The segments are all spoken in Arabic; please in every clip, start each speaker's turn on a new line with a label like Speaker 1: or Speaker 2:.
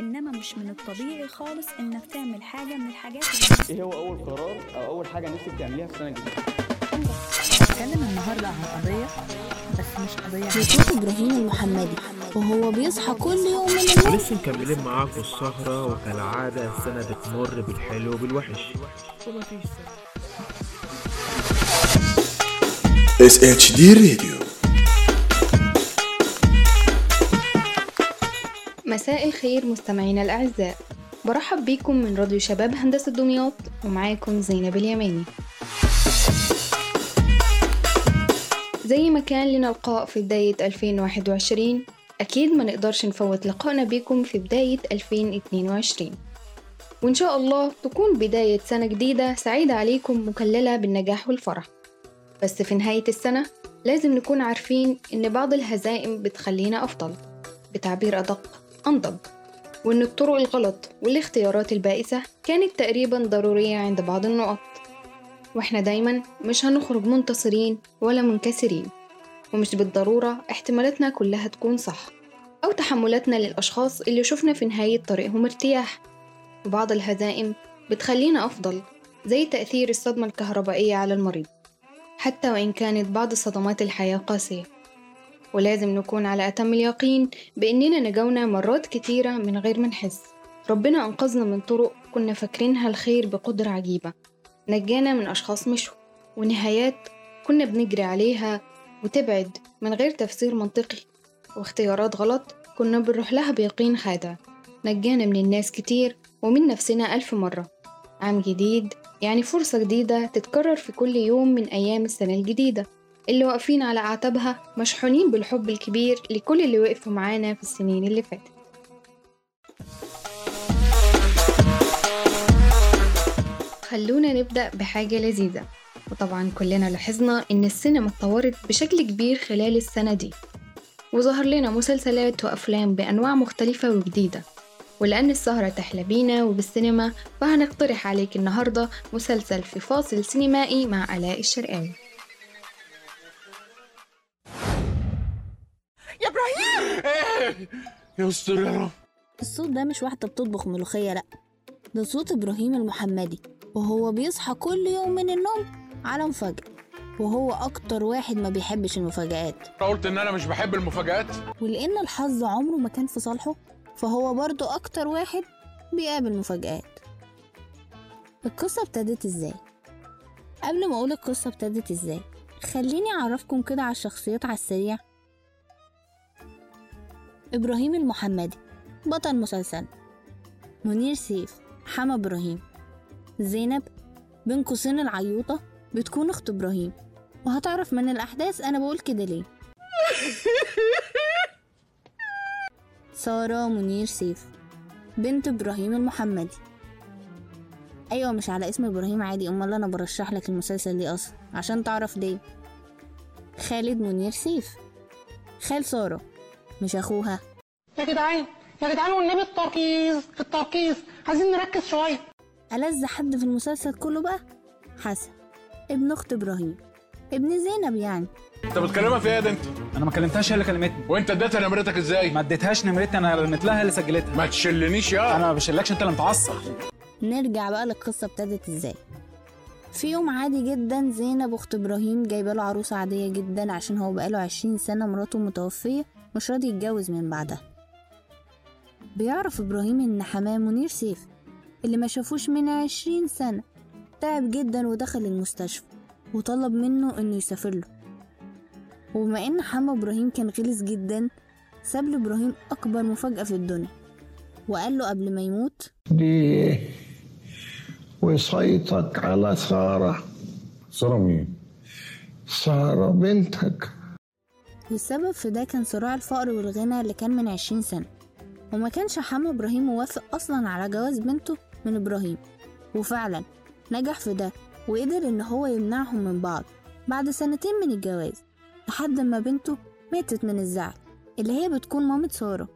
Speaker 1: إنما مش من الطبيعي خالص إنك تعمل حاجة من الحاجات
Speaker 2: إيه هو أول قرار أو أول حاجة نفسك تعمليها في السنة الجديدة؟
Speaker 3: هنتكلم النهارده عن قضية بس مش قضية
Speaker 4: بصوت إبراهيم المحمدي وهو بيصحى كل يوم من النوم.
Speaker 5: ولسه مكملين معاكم السهرة وكالعادة السنة بتمر بالحلو وبالوحش. ومفيش
Speaker 6: SHD Radio
Speaker 7: مساء الخير مستمعينا الأعزاء. برحب بيكم من راديو شباب هندسة دمياط ومعاكم زينب اليماني. زي ما كان لنا لقاء في بداية 2021 أكيد ما نقدرش نفوت لقائنا بيكم في بداية 2022 وإن شاء الله تكون بداية سنة جديدة سعيدة عليكم مكللة بالنجاح والفرح. بس في نهاية السنة لازم نكون عارفين إن بعض الهزائم بتخلينا أفضل. بتعبير أدق. أنضج وإن الطرق الغلط والاختيارات البائسة كانت تقريبا ضرورية عند بعض النقط. وإحنا دايما مش هنخرج منتصرين ولا منكسرين ومش بالضرورة احتمالاتنا كلها تكون صح أو تحملاتنا للأشخاص اللي شفنا في نهاية طريقهم ارتياح. وبعض الهزائم بتخلينا أفضل زي تأثير الصدمة الكهربائية على المريض حتى وإن كانت بعض صدمات الحياة قاسية. ولازم نكون على أتم اليقين بإننا نجونا مرات كتيرة من غير ما نحس. ربنا أنقذنا من طرق كنا فاكرينها الخير بقدرة عجيبة. نجانا من أشخاص مشوا ونهايات كنا بنجري عليها وتبعد من غير تفسير منطقي. واختيارات غلط كنا بنروح لها بيقين خادع. نجانا من الناس كتير ومن نفسنا ألف مرة. عام جديد يعني فرصة جديدة تتكرر في كل يوم من أيام السنة الجديدة. اللي واقفين على أعتابها مشحونين بالحب الكبير لكل اللي وقفوا معانا في السنين اللي فاتت. خلونا نبدأ بحاجة لذيذة. وطبعا كلنا لاحظنا إن السينما اتطورت بشكل كبير خلال السنة دي. وظهر لنا مسلسلات وأفلام بأنواع مختلفة وجديدة. ولأن السهرة تحلى بينا وبالسينما فهنقترح عليك النهاردة مسلسل في فاصل سينمائي مع آلاء الشرقاوي.
Speaker 6: يستر يا رب
Speaker 4: الصوت ده مش واحدة بتطبخ ملوخية لأ. ده صوت إبراهيم المحمدي وهو بيصحى كل يوم من النوم على مفاجأة. وهو أكتر واحد ما بيحبش المفاجآت.
Speaker 8: قلت إن أنا مش بحب المفاجآت؟
Speaker 4: ولأن الحظ عمره ما كان في صالحه فهو برضو أكتر واحد بيقابل مفاجآت. القصة ابتدت إزاي؟ قبل ما أقول القصة ابتدت إزاي خليني أعرفكم كده على الشخصيات على السريع إبراهيم المحمدي بطل مسلسل. منير سيف حما إبراهيم. زينب بين قوسين العيوطة بتكون أخت إبراهيم. وهتعرف من الأحداث أنا بقول كده ليه. سارة منير سيف بنت إبراهيم المحمدي. أيوة مش على اسم إبراهيم عادي. أمال أنا برشح لك المسلسل دي أصلا عشان تعرف ليه. خالد منير سيف خال سارة. مش أخوها.
Speaker 9: يا جدعان يا جدعان والنبي التركيز التركيز عايزين نركز شوية.
Speaker 4: ألذ حد في المسلسل كله بقى؟ حسن ابن أخت إبراهيم ابن زينب يعني.
Speaker 8: أنت بتكلمها في إيه ده انت
Speaker 10: أنا ما كلمتهاش هي اللي كلمتني.
Speaker 8: وأنت اديتها نمرتك إزاي؟
Speaker 10: ما اديتهاش نمرتي أنا رنت لها اللي سجلتها.
Speaker 8: ما تشلنيش يا.
Speaker 10: أنا ما بشيلكش أنت اللي متعصب.
Speaker 4: نرجع بقى للقصة ابتدت إزاي. في يوم عادي جدا زينب أخت إبراهيم جايبة له عروسة عادية جدا عشان هو بقاله عشرين سنة مراته متوفية. مش راضي يتجوز من بعدها. بيعرف إبراهيم إن حماة منير سيف اللي ما شافوش من عشرين سنة تعب جدا ودخل المستشفى وطلب منه إنه يسافر له. وبما إن حما إبراهيم كان غلس جدا ساب لإبراهيم أكبر مفاجأة في الدنيا وقال له قبل ما يموت
Speaker 11: ليه وصيتك على سارة.
Speaker 8: سارة مين؟
Speaker 11: سارة بنتك.
Speaker 4: والسبب في ده كان صراع الفقر والغنى اللي كان من عشرين سنة. وما كانش حما إبراهيم موافق أصلا على جواز بنته من إبراهيم. وفعلا نجح في ده وقدر إن هو يمنعهم من بعض بعد سنتين من الجواز لحد ما بنته ماتت من الزعل اللي هي بتكون مامة سارة.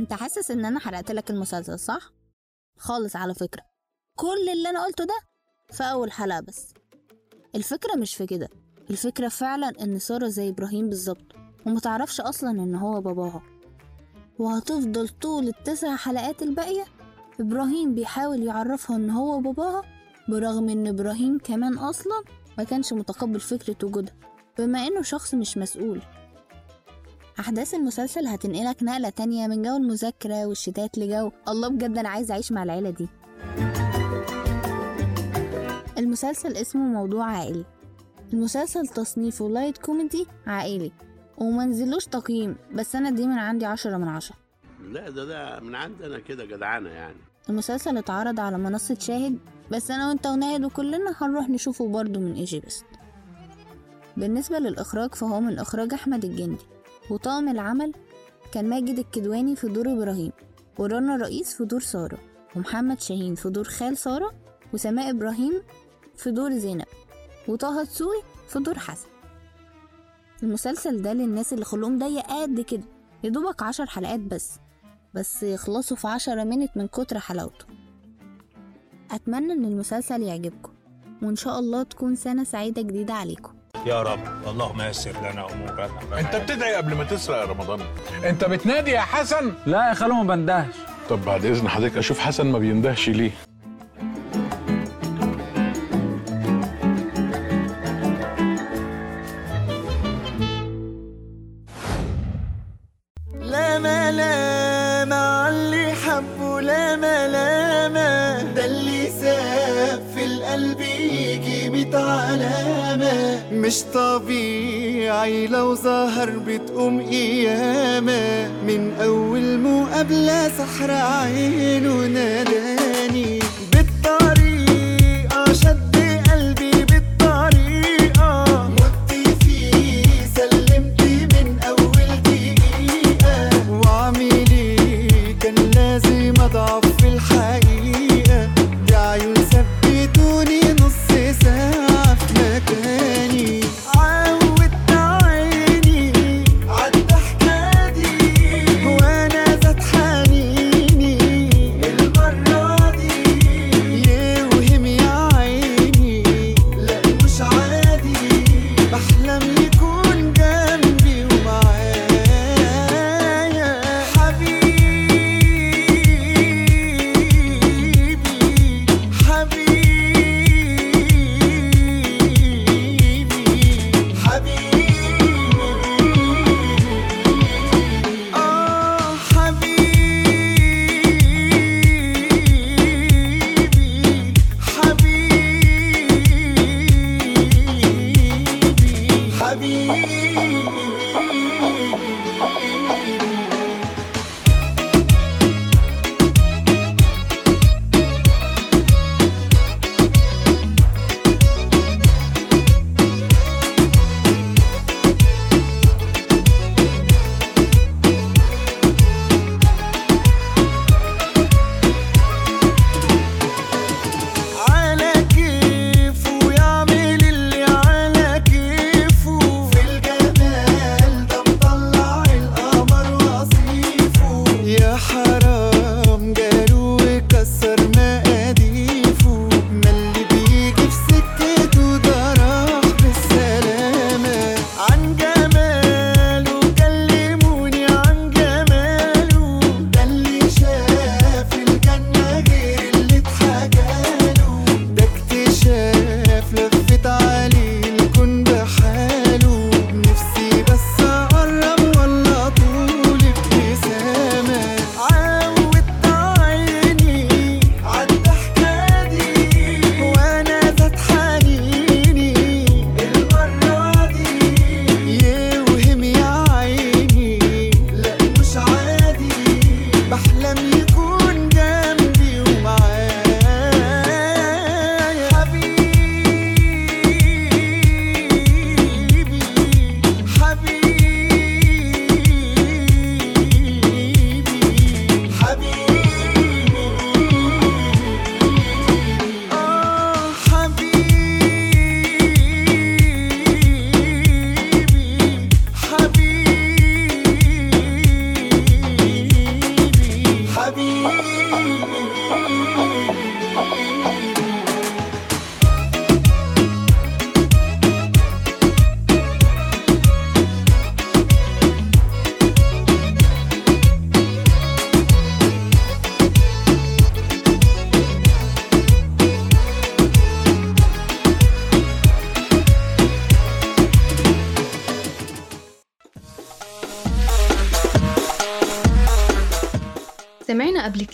Speaker 4: أنت حاسس إن أنا حرقت لك المسلسل صح؟ خالص على فكرة. كل اللي أنا قلته ده في أول حلقة بس. الفكرة مش في كده. الفكرة فعلا إن سارة زي إبراهيم بالظبط ومتعرفش أصلا إن هو باباها. وهتفضل طول التسع حلقات الباقية إبراهيم بيحاول يعرفها إن هو باباها برغم إن إبراهيم كمان أصلا ما كانش متقبل فكرة وجودها بما إنه شخص مش مسؤول. أحداث المسلسل هتنقلك نقلة تانية من جو المذاكرة والشتات لجو. الله بجد أنا عايز أعيش مع العيلة دي. المسلسل اسمه موضوع عائلي. المسلسل تصنيفه light كوميدي عائلي. ومنزلوش تقييم بس أنا دي من عندي عشرة من عشرة.
Speaker 12: لا ده ده من عندنا كده جدعانة يعني.
Speaker 4: المسلسل اتعرض على منصة شاهد بس أنا وأنت وناهد وكلنا هنروح نشوفه برضه من إيجي بست بالنسبة للإخراج فهو من إخراج أحمد الجندي. وطاقم العمل كان ماجد الكدواني في دور إبراهيم ورنا الرئيس في دور سارة ومحمد شاهين في دور خال سارة وسماء إبراهيم في دور زينب. وطه دسوقي في دور حسن. المسلسل ده للناس اللي خلقهم ضيق قد كده يدوبك عشر حلقات بس بس يخلصوا في عشرة منت من كتر حلاوته. أتمنى إن المسلسل يعجبكم وإن شاء الله تكون سنة سعيدة جديدة عليكم.
Speaker 13: يا رب. اللهم يسر لنا أمورنا.
Speaker 8: أنت بتدعي قبل ما تسرق يا رمضان.
Speaker 10: أنت بتنادي يا حسن؟ لا يا خالو ما بندهش.
Speaker 8: طب بعد إذن حضرتك أشوف حسن ما بيندهش ليه؟
Speaker 14: عاللي حبه لا ملامة ده اللي ساب في القلب يجي ميت علامة. مش طبيعي لو ظهر بتقوم قيامة. من أول مقابلة سحر عينه ناداني.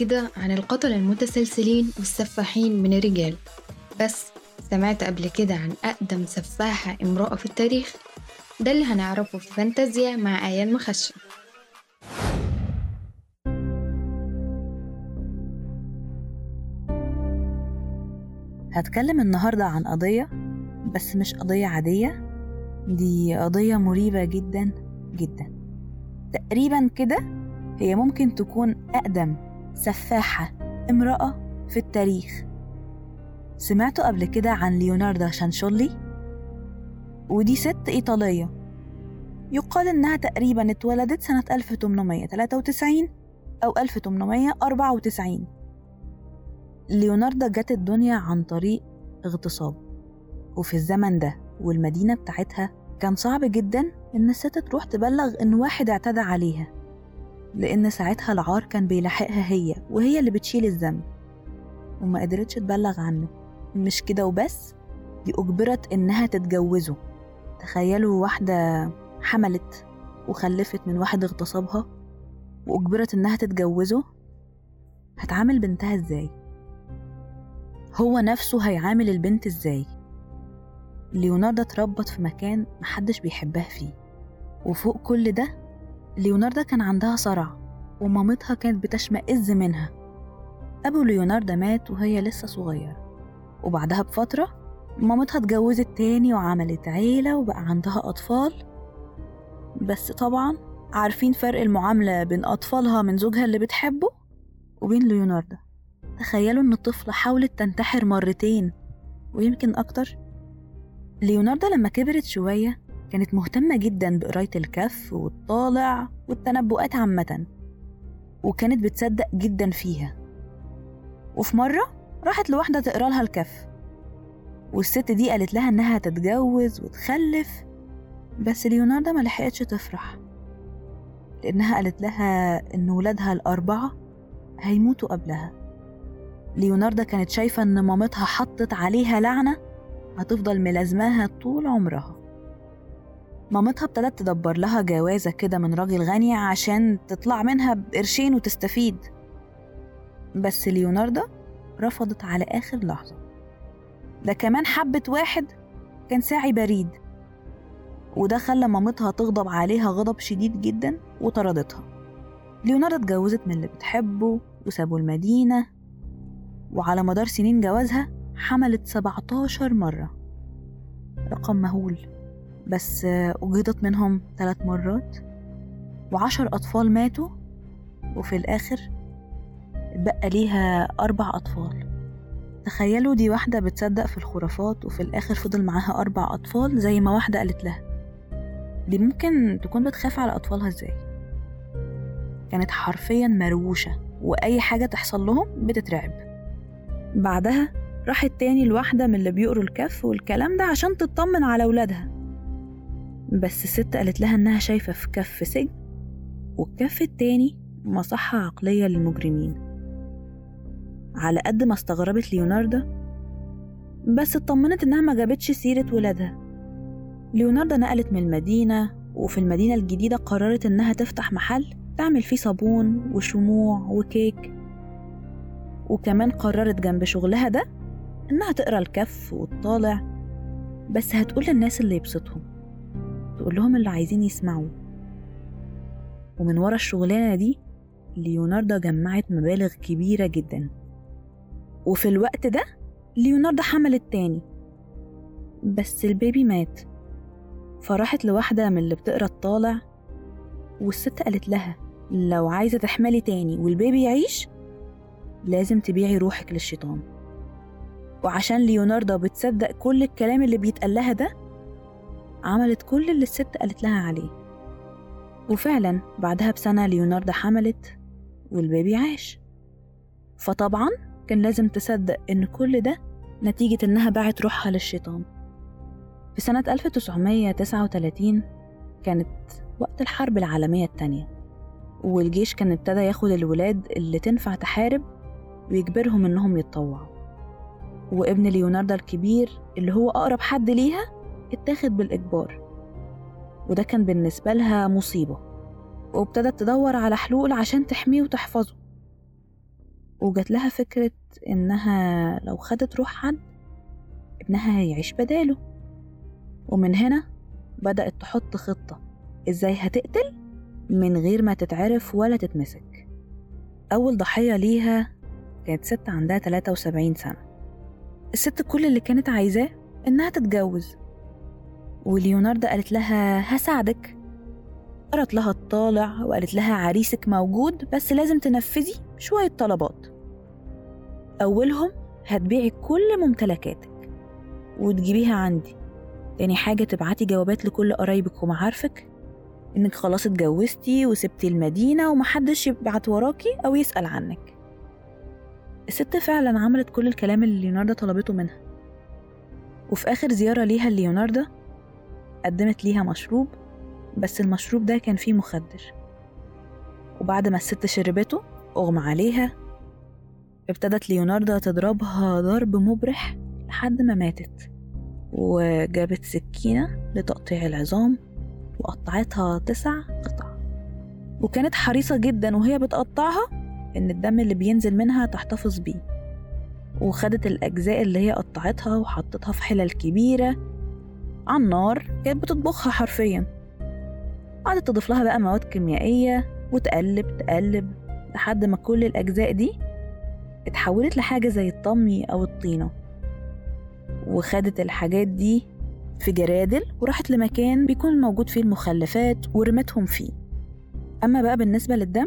Speaker 7: كده عن القتلة المتسلسلين والسفاحين من الرجال. بس سمعت قبل كده عن أقدم سفاحة امرأة في التاريخ؟ ده اللي هنعرفه في فانتازيا مع آية المخشب
Speaker 3: هتكلم النهاردة عن قضية بس مش قضية عادية. دي قضية مريبة جدا جدا. تقريبا كده هي ممكن تكون أقدم سفاحة امرأة في التاريخ. سمعتوا قبل كده عن ليوناردا شانشولي؟ ودي ست إيطالية. يقال إنها تقريبا اتولدت سنة 1893 أو 1894 ليوناردا جت الدنيا عن طريق اغتصاب. وفي الزمن ده والمدينة بتاعتها كان صعب جدا إن الست تروح تبلغ إن واحد اعتدى عليها. لأن ساعتها العار كان بيلاحقها هي وهي اللي بتشيل الذنب. وما قدرتش تبلغ عنه. مش كده وبس؟ دي أجبرت إنها تتجوزه. تخيلوا واحدة حملت وخلفت من واحد اغتصبها وأجبرت إنها تتجوزه؟ هتعامل بنتها إزاي؟ هو نفسه هيعامل البنت إزاي؟ ليوناردا اتربت في مكان محدش بيحبها فيه. وفوق كل ده ليوناردا كان عندها صرع ومامتها كانت بتشمئز منها. أبو ليوناردا مات وهي لسه صغيرة وبعدها بفترة مامتها اتجوزت تاني وعملت عيلة وبقى عندها أطفال. بس طبعا عارفين فرق المعاملة بين أطفالها من زوجها اللي بتحبه وبين ليوناردا تخيلوا إن الطفلة حاولت تنتحر مرتين ويمكن أكتر. ليوناردا لما كبرت شوية كانت مهتمة جدا بقراية الكف والطالع والتنبؤات عامة وكانت بتصدق جدا فيها. وفي مرة راحت لواحدة تقرأ لها الكف والست دي قالت لها إنها هتتجوز وتخلف بس ليوناردا ما لحقتش تفرح لأنها قالت لها إن ولادها الأربعة هيموتوا قبلها. ليوناردا كانت شايفة إن مامتها حطت عليها لعنة هتفضل ملازماها طول عمرها. مامتها ابتدت تدبر لها جوازة كده من راجل غني عشان تطلع منها بقرشين وتستفيد. بس ليوناردا رفضت على آخر لحظة. ده كمان حبت واحد كان ساعي بريد. وده خلى مامتها تغضب عليها غضب شديد جدا وطردتها. ليوناردا اتجوزت من اللي بتحبه وسابوا المدينة. وعلى مدار سنين جوازها حملت 17 مرة. رقم مهول. بس وجدت منهم ثلاث مرات وعشر أطفال ماتوا وفي الآخر اتبقى ليها أربع أطفال. تخيلوا دي واحدة بتصدق في الخرافات وفي الآخر فضل معاها أربع أطفال زي ما واحدة قالت لها. دي ممكن تكون بتخاف على أطفالها إزاي؟ كانت حرفيا مروشة وأي حاجة تحصل لهم بتترعب. بعدها راحت تاني لواحدة من اللي بيقروا الكف والكلام ده عشان تطمن على ولادها بس الست قالت لها إنها شايفة في كف سجن والكف التاني مصحة عقلية للمجرمين. على قد ما استغربت ليوناردا بس اطمنت إنها ما جابتش سيرة ولادها. ليوناردا نقلت من المدينة وفي المدينة الجديدة قررت إنها تفتح محل تعمل فيه صابون وشموع وكيك. وكمان قررت جنب شغلها ده إنها تقرأ الكف والطالع بس هتقول للناس اللي يبسطهم. تقول لهم اللي عايزين يسمعوه. ومن ورا الشغلانة دي ليوناردا جمعت مبالغ كبيرة جدا. وفي الوقت ده ليوناردا حملت تاني بس البيبي مات. فراحت لواحدة من اللي بتقرا الطالع والست قالت لها لو عايزة تحملي تاني والبيبي يعيش لازم تبيعي روحك للشيطان. وعشان ليوناردا بتصدق كل الكلام اللي بيتقال لها ده عملت كل اللي الست قالت لها عليه. وفعلا بعدها بسنة ليوناردا حملت والبيبي عاش. فطبعا كان لازم تصدق إن كل ده نتيجة إنها باعت روحها للشيطان. في سنة 1939 كانت وقت الحرب العالمية التانية والجيش كان ابتدى ياخد الولاد اللي تنفع تحارب ويجبرهم إنهم يتطوعوا. وابن ليوناردا الكبير اللي هو أقرب حد ليها اتاخد بالإجبار. وده كان بالنسبة لها مصيبة. وابتدت تدور على حلول عشان تحميه وتحفظه. وجات لها فكرة إنها لو خدت روح حد ابنها هيعيش بداله. ومن هنا بدأت تحط خطة. إزاي هتقتل؟ من غير ما تتعرف ولا تتمسك. أول ضحية ليها كانت ست عندها 73 سنة. الست كل اللي كانت عايزاه إنها تتجوز. وليوناردو قالت لها هساعدك. قرت لها الطالع وقالت لها عريسك موجود بس لازم تنفذي شوية طلبات. أولهم هتبيعي كل ممتلكاتك وتجيبيها عندي. تاني حاجة تبعتي جوابات لكل قرايبك ومعارفك إنك خلاص اتجوزتي وسبتي المدينة ومحدش يبعت وراكي أو يسأل عنك. الست فعلا عملت كل الكلام اللي ليوناردو طلبته منها. وفي آخر زيارة ليها ليوناردو قدمت ليها مشروب بس المشروب ده كان فيه مخدر. وبعد ما الست شربته أغمى عليها ابتدت ليوناردو تضربها ضرب مبرح لحد ما ماتت. وجابت سكينة لتقطيع العظام وقطعتها تسع قطع. وكانت حريصة جدا وهي بتقطعها إن الدم اللي بينزل منها تحتفظ بيه. وخدت الأجزاء اللي هي قطعتها وحطتها في حلل كبيرة على النار كانت بتطبخها حرفيا. قعدت تضيف لها بقى مواد كيميائية وتقلب تقلب لحد ما كل الأجزاء دي اتحولت لحاجة زي الطمي أو الطينة. وخدت الحاجات دي في جرادل وراحت لمكان بيكون موجود فيه المخلفات ورمتهم فيه. أما بقى بالنسبة للدم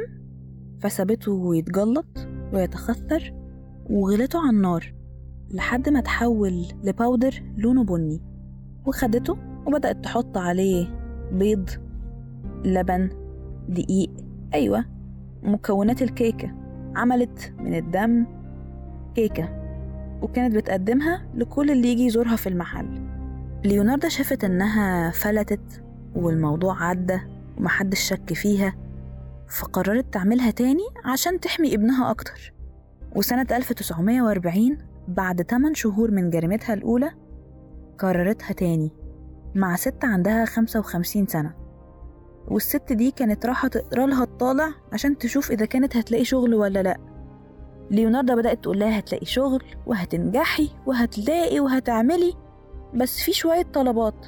Speaker 3: فسابته يتجلط ويتخثر وغلته على النار لحد ما تحول لباودر لونه بني. وخدته وبدأت تحط عليه بيض لبن دقيق أيوة مكونات الكيكة. عملت من الدم كيكة وكانت بتقدمها لكل اللي يجي يزورها في المحل. ليوناردو شافت إنها فلتت والموضوع عدى ومحدش شك فيها فقررت تعملها تاني عشان تحمي ابنها أكتر. وسنة 1940 بعد 8 شهور من جريمتها الأولى كررتها تاني. مع ست عندها 55 سنة. والست دي كانت رايحة تقرا لها الطالع عشان تشوف إذا كانت هتلاقي شغل ولا لأ. ليوناردو بدأت تقول لها هتلاقي شغل وهتنجحي وهتلاقي وهتعملي بس في شوية طلبات.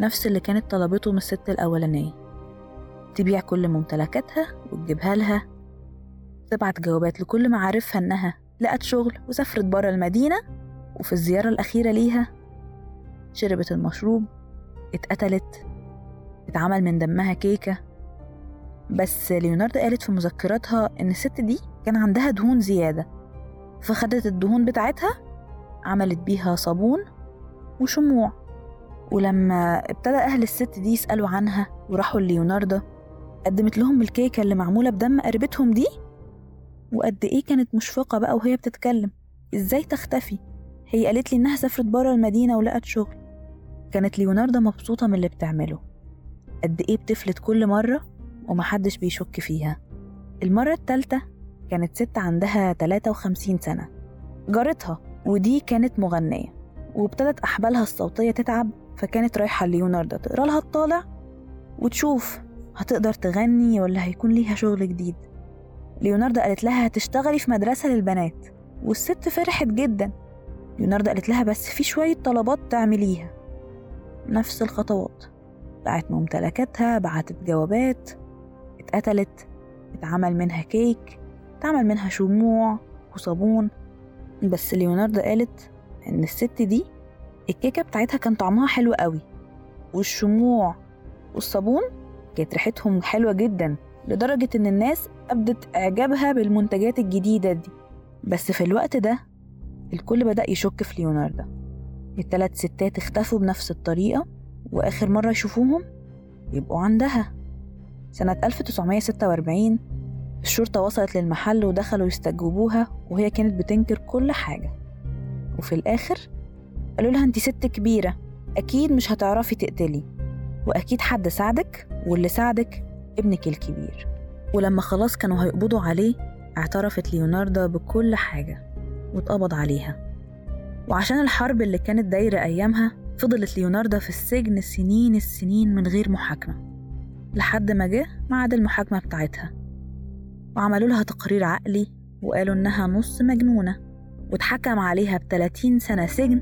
Speaker 3: نفس اللي كانت طلبته من الست الأولانية. تبيع كل ممتلكاتها وتجيبها لها. تبعت جوابات لكل معارفها إنها لقت شغل وسافرت برا المدينة وفي الزيارة الأخيرة ليها. شربت المشروب اتقتلت اتعمل من دمها كيكة. بس ليوناردو قالت في مذكراتها إن الست دي كان عندها دهون زيادة فخدت الدهون بتاعتها عملت بيها صابون وشموع. ولما ابتدى أهل الست دي يسألوا عنها وراحوا ليوناردو قدمت لهم الكيكة اللي معمولة بدم قريبتهم دي؟ وقد إيه كانت مشفقة بقى وهي بتتكلم؟ إزاي تختفي؟ هي قالت لي إنها سافرت برا المدينة ولقت شغل. كانت ليوناردو مبسوطة من اللي بتعمله. قد إيه بتفلت كل مرة ومحدش بيشك فيها. المرة التالتة كانت ست عندها 53 سنة. جارتها ودي كانت مغنية وابتدت أحبالها الصوتية تتعب فكانت رايحة ليوناردو. تقرا لها الطالع وتشوف هتقدر تغني ولا هيكون ليها شغل جديد. ليوناردو قالت لها هتشتغلي في مدرسة للبنات والست فرحت جدا. ليوناردو قالت لها بس في شوية طلبات تعمليها. نفس الخطوات. باعت ممتلكاتها بعتت جوابات اتقتلت اتعمل منها كيك اتعمل منها شموع وصابون. بس ليوناردو قالت إن الست دي الكيكة بتاعتها كان طعمها حلو قوي والشموع والصابون كانت ريحتهم حلوة جدا لدرجة إن الناس أبدت إعجابها بالمنتجات الجديدة دي. بس في الوقت ده الكل بدأ يشك في ليوناردو. التلات ستات اختفوا بنفس الطريقة وآخر مرة يشوفوهم يبقوا عندها. سنة 1946 الشرطة وصلت للمحل ودخلوا يستجوبوها وهي كانت بتنكر كل حاجة. وفي الآخر قالوا لها انت ست كبيرة أكيد مش هتعرفي تقتلي. وأكيد حد ساعدك واللي ساعدك ابنك الكبير. ولما خلاص كانوا هيقبضوا عليه اعترفت ليوناردو بكل حاجة واتقبض عليها. وعشان الحرب اللي كانت دايرة أيامها فضلت ليوناردو في السجن سنين السنين من غير محاكمة لحد ما جه ميعاد المحاكمة بتاعتها. وعملوا لها تقرير عقلي وقالوا إنها نص مجنونة واتحكم عليها بتلاتين سنة سجن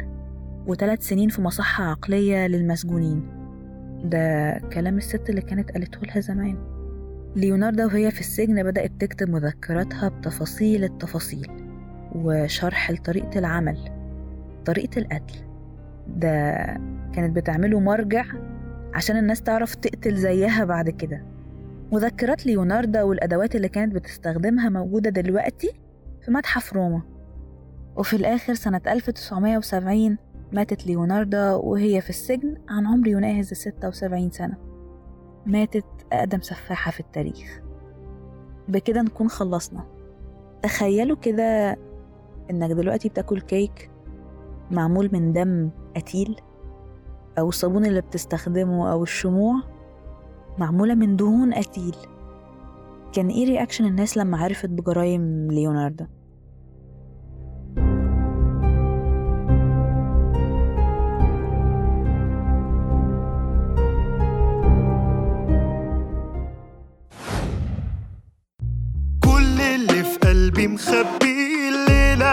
Speaker 3: وثلاث سنين في مصحة عقلية للمسجونين. ده كلام الست اللي كانت قالته لها زمان. ليوناردو وهي في السجن بدأت تكتب مذكراتها بتفاصيل التفاصيل وشرح لطريقة العمل. طريقة القتل. ده كانت بتعمله مرجع عشان الناس تعرف تقتل زيها بعد كده. مذكرات ليوناردو والأدوات اللي كانت بتستخدمها موجودة دلوقتي في متحف روما. وفي الآخر سنة 1970 ماتت ليوناردو وهي في السجن عن عمر يناهز الستة وسبعين سنة. ماتت أقدم سفاحة في التاريخ. بكده نكون خلصنا. تخيلوا كده إنك دلوقتي بتاكل كيك معمول من دم قتيل أو الصابون اللي بتستخدمه أو الشموع معمولة من دهون قتيل كان إيه reaction الناس لما عرفت بجرايم ليوناردو؟
Speaker 15: كل اللي في قلبي مخبي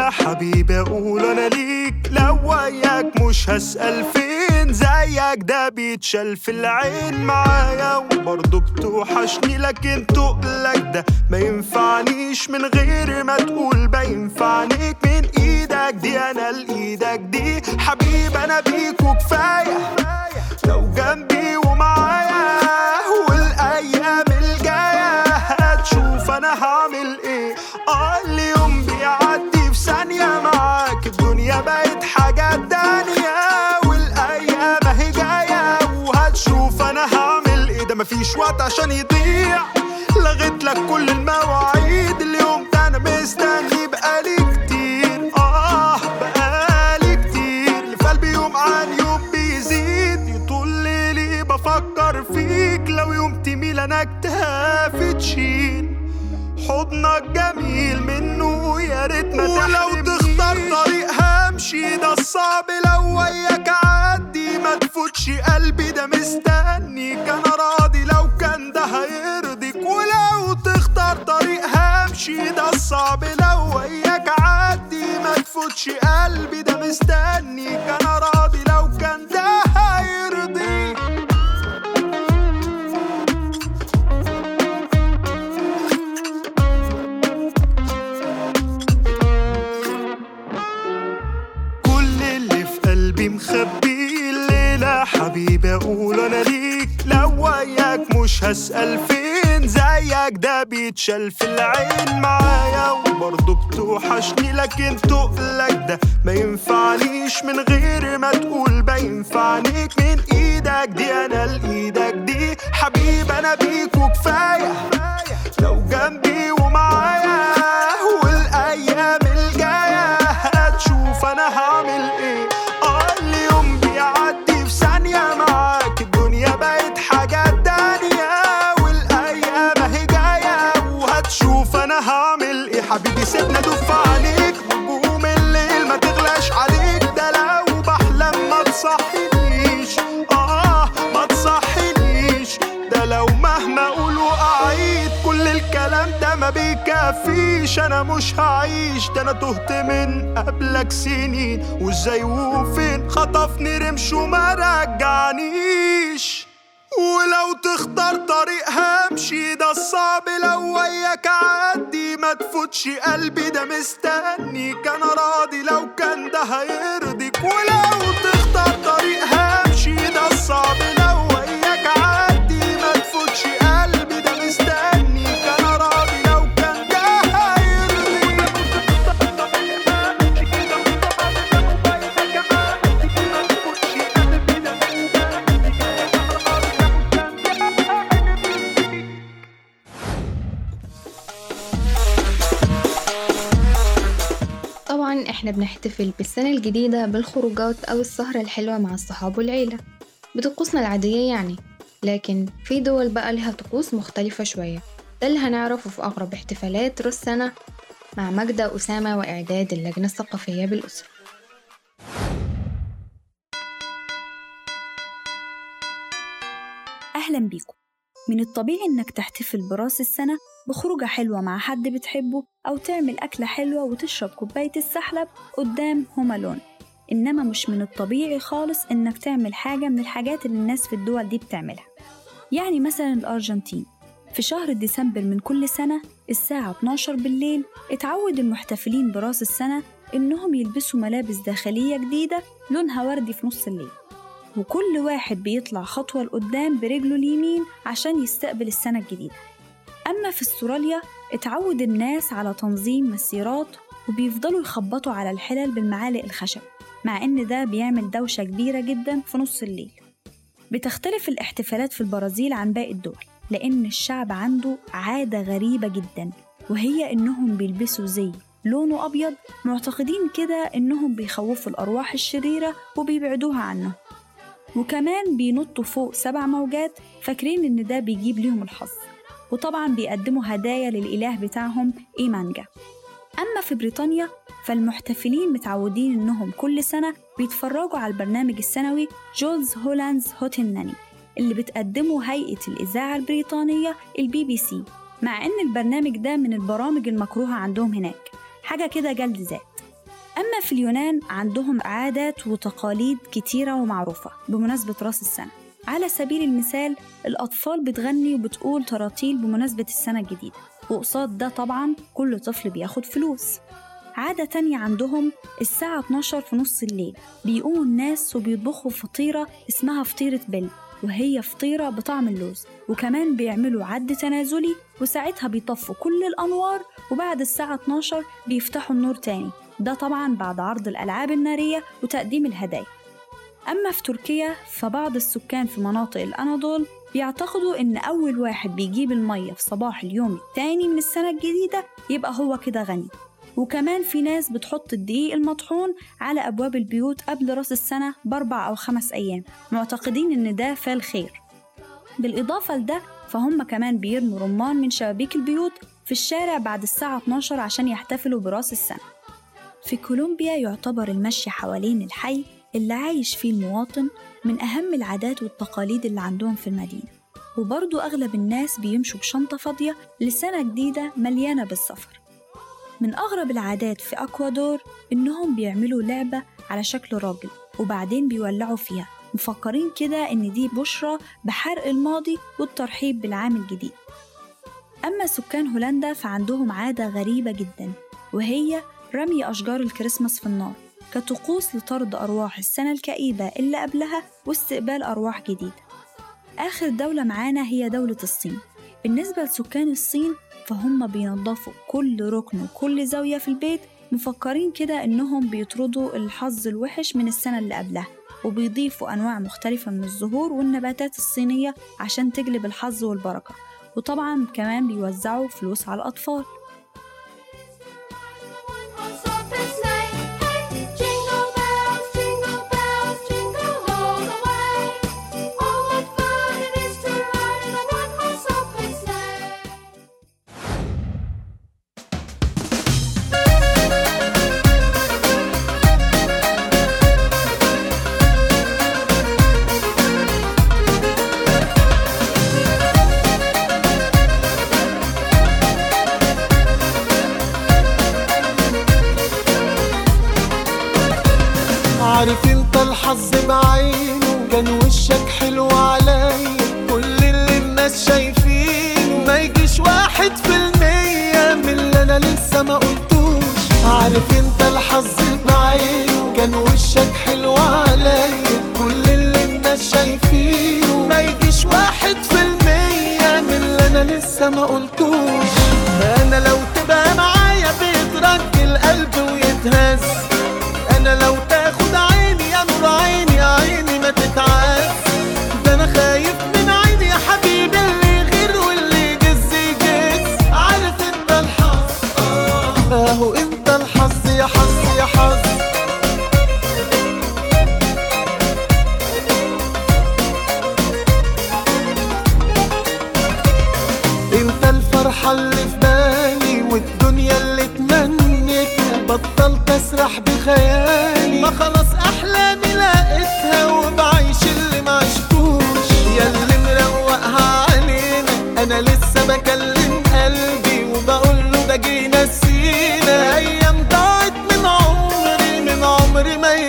Speaker 15: حبيبي أقول أنا ليك. لو وياك مش هسأل فين زيك ده بيتشال في العين معايا. وبرضه بتوحشني لكن تقلك ده ما ينفعنيش. من غير ما تقول بينفعنيك. من إيدك دي أنا لإيدك دي. حبيب أنا بيك وكفايه لو جنبي ومعايا والأيام الجاية هتشوف أنا هعمل إيه. آه اليوم ثانية معاك الدنيا بقت حاجة تانية والأيام أهي جاية وهتشوف أنا هعمل إيه. ده مفيش وقت عشان يضيع. لغيت لك كل المواعيد اليوم ده أنا مستني بقالي كتير. آه بقالي كتير. اللي في قلبي يوم عن يوم بيزيد. يطول ليلي بفكر فيك لو يوم تميل أنا اكتافي تشيل حضنك جميل منه يا ريت ما ولو تختار طريق همشي ده الصعب لو وياك عدي ما تفوتش قلبي ده مستنيك أنا راضي لو كان ده هيرضيك. ولو تختار طريق همشي ده الصعب لو وياك عدي ما تفوتش قلبي ده مستنيك أنا راضي لو كان ده هيرضيك. مخبي الليلة. حبيبي أقول أنا ليك. لو وياك مش هسأل فين. زيك ده بيتشال في العين معايا. وبرضه بتوحشني لكن تقلك ده ما ينفعنيش. من غير ما تقول بينفعنيك. من إيدك دي أنا لإيدك دي. حبيب أنا بيك وكفاية. لو جنبي ومعايا. والأيام الجاية هتشوف أنا هعمل سيبنا الليل ما تغلاش عليك. ده لو بحلم ما آه ما ده لو مهما أقول واعيد كل الكلام ده ما أنا مش هعيش. ده أنا تهت من قبلك سنين. وإزاي وفين؟ خطفني رمش وما رجعنيش. ولو تختار طريق همشي ده الصعب لو وياك عدي ما تفوتش قلبي. ده مستنيك أنا راضي لو كان ده هيرضيك. ولو تختار طريق همشي ده الصعب
Speaker 7: بنحتفل بالسنة الجديدة بالخروجات أو السهرة الحلوة مع الصحاب والعيلة. بطقوسنا العادية يعني لكن في دول بقى لها طقوس مختلفة شوية. ده اللي هنعرفه في أغرب احتفالات رأس سنة مع ماجدة أسامة وإعداد اللجنة الثقافية بالأسرة.
Speaker 1: أهلا بيكم. من الطبيعي إنك تحتفل برأس السنة بخروجة حلوة مع حد بتحبه أو تعمل أكلة حلوة وتشرب كوباية السحلب قدام هوم ألون إنما مش من الطبيعي خالص إنك تعمل حاجة من الحاجات اللي الناس في الدول دي بتعملها. يعني مثلا الأرجنتين. في شهر ديسمبر من كل سنة الساعة 12 بالليل اتعود المحتفلين براس السنة إنهم يلبسوا ملابس داخلية جديدة لونها وردي في نص الليل. وكل واحد بيطلع خطوة لقدام برجله اليمين عشان يستقبل السنة الجديدة. أما في أستراليا اتعود الناس على تنظيم مسيرات وبيفضلوا يخبطوا على الحلل بالمعالق الخشب مع إن ده بيعمل دوشة كبيرة جدا في نص الليل. بتختلف الاحتفالات في البرازيل عن باقي الدول لأن الشعب عنده عادة غريبة جدا وهي إنهم بيلبسوا زي لونه أبيض معتقدين كده إنهم بيخوفوا الأرواح الشريرة وبيبعدوها عنه وكمان بينطوا فوق سبع موجات فاكرين إن ده بيجيب ليهم الحظ. وطبعا بيقدموا هدايا للإله بتاعهم إيمانجا. أما في بريطانيا فالمحتفلين متعودين إنهم كل سنة بيتفرجوا على البرنامج السنوي Jools Holland's Hootenanny اللي بتقدمه هيئة الإذاعة البريطانية البي بي سي مع إن البرنامج ده من البرامج المكروهة عندهم هناك. حاجة كده جلد ذات. أما في اليونان عندهم عادات وتقاليد كتيرة ومعروفة بمناسبة رأس السنة. على سبيل المثال الأطفال بتغني وبتقول تراتيل بمناسبة السنة الجديدة وقصاد ده طبعا كل طفل بياخد فلوس. عادة تانية عندهم الساعة 12 في نص الليل بيقوموا الناس وبيطبخوا فطيرة اسمها فطيرة بيل وهي فطيرة بطعم اللوز وكمان بيعملوا عد تنازلي وساعتها بيطفوا كل الأنوار وبعد الساعة 12 بيفتحوا النور تاني. ده طبعا بعد عرض الألعاب النارية وتقديم الهدايا. أما في تركيا فبعض السكان في مناطق الأناضول بيعتقدوا إن أول واحد بيجيب المية في صباح اليوم التاني من السنة الجديدة يبقى هو كده غني. وكمان في ناس بتحط الدقيق المطحون على أبواب البيوت قبل رأس السنة بأربع أو خمس أيام. معتقدين إن ده فال خير. بالإضافة لده فهم كمان بيرموا رمان من شبابيك البيوت في الشارع بعد الساعة 12 عشان يحتفلوا برأس السنة. في كولومبيا يعتبر المشي حوالين الحي اللي عايش فيه المواطن من أهم العادات والتقاليد اللي عندهم في المدينة. وبرضو أغلب الناس بيمشوا بشنطة فاضية لسنة جديدة مليانة بالسفر. من أغرب العادات في أكوادور إنهم بيعملوا لعبة على شكل راجل وبعدين بيولعوا فيها. مفكرين كده إن دي بشرى بحرق الماضي والترحيب بالعام الجديد. أما سكان هولندا فعندهم عادة غريبة جدا وهي رمي أشجار الكريسماس في النار. كطقوس لطرد أرواح السنة الكئيبة اللي قبلها واستقبال أرواح جديدة. آخر دولة معانا هي دولة الصين. بالنسبة لسكان الصين فهم بينظفوا كل ركن وكل زاوية في البيت مفكرين كده إنهم بيطردوا الحظ الوحش من السنة اللي قبلها وبيضيفوا أنواع مختلفة من الزهور والنباتات الصينية عشان تجلب الحظ والبركة. وطبعا كمان بيوزعوا فلوس على الأطفال.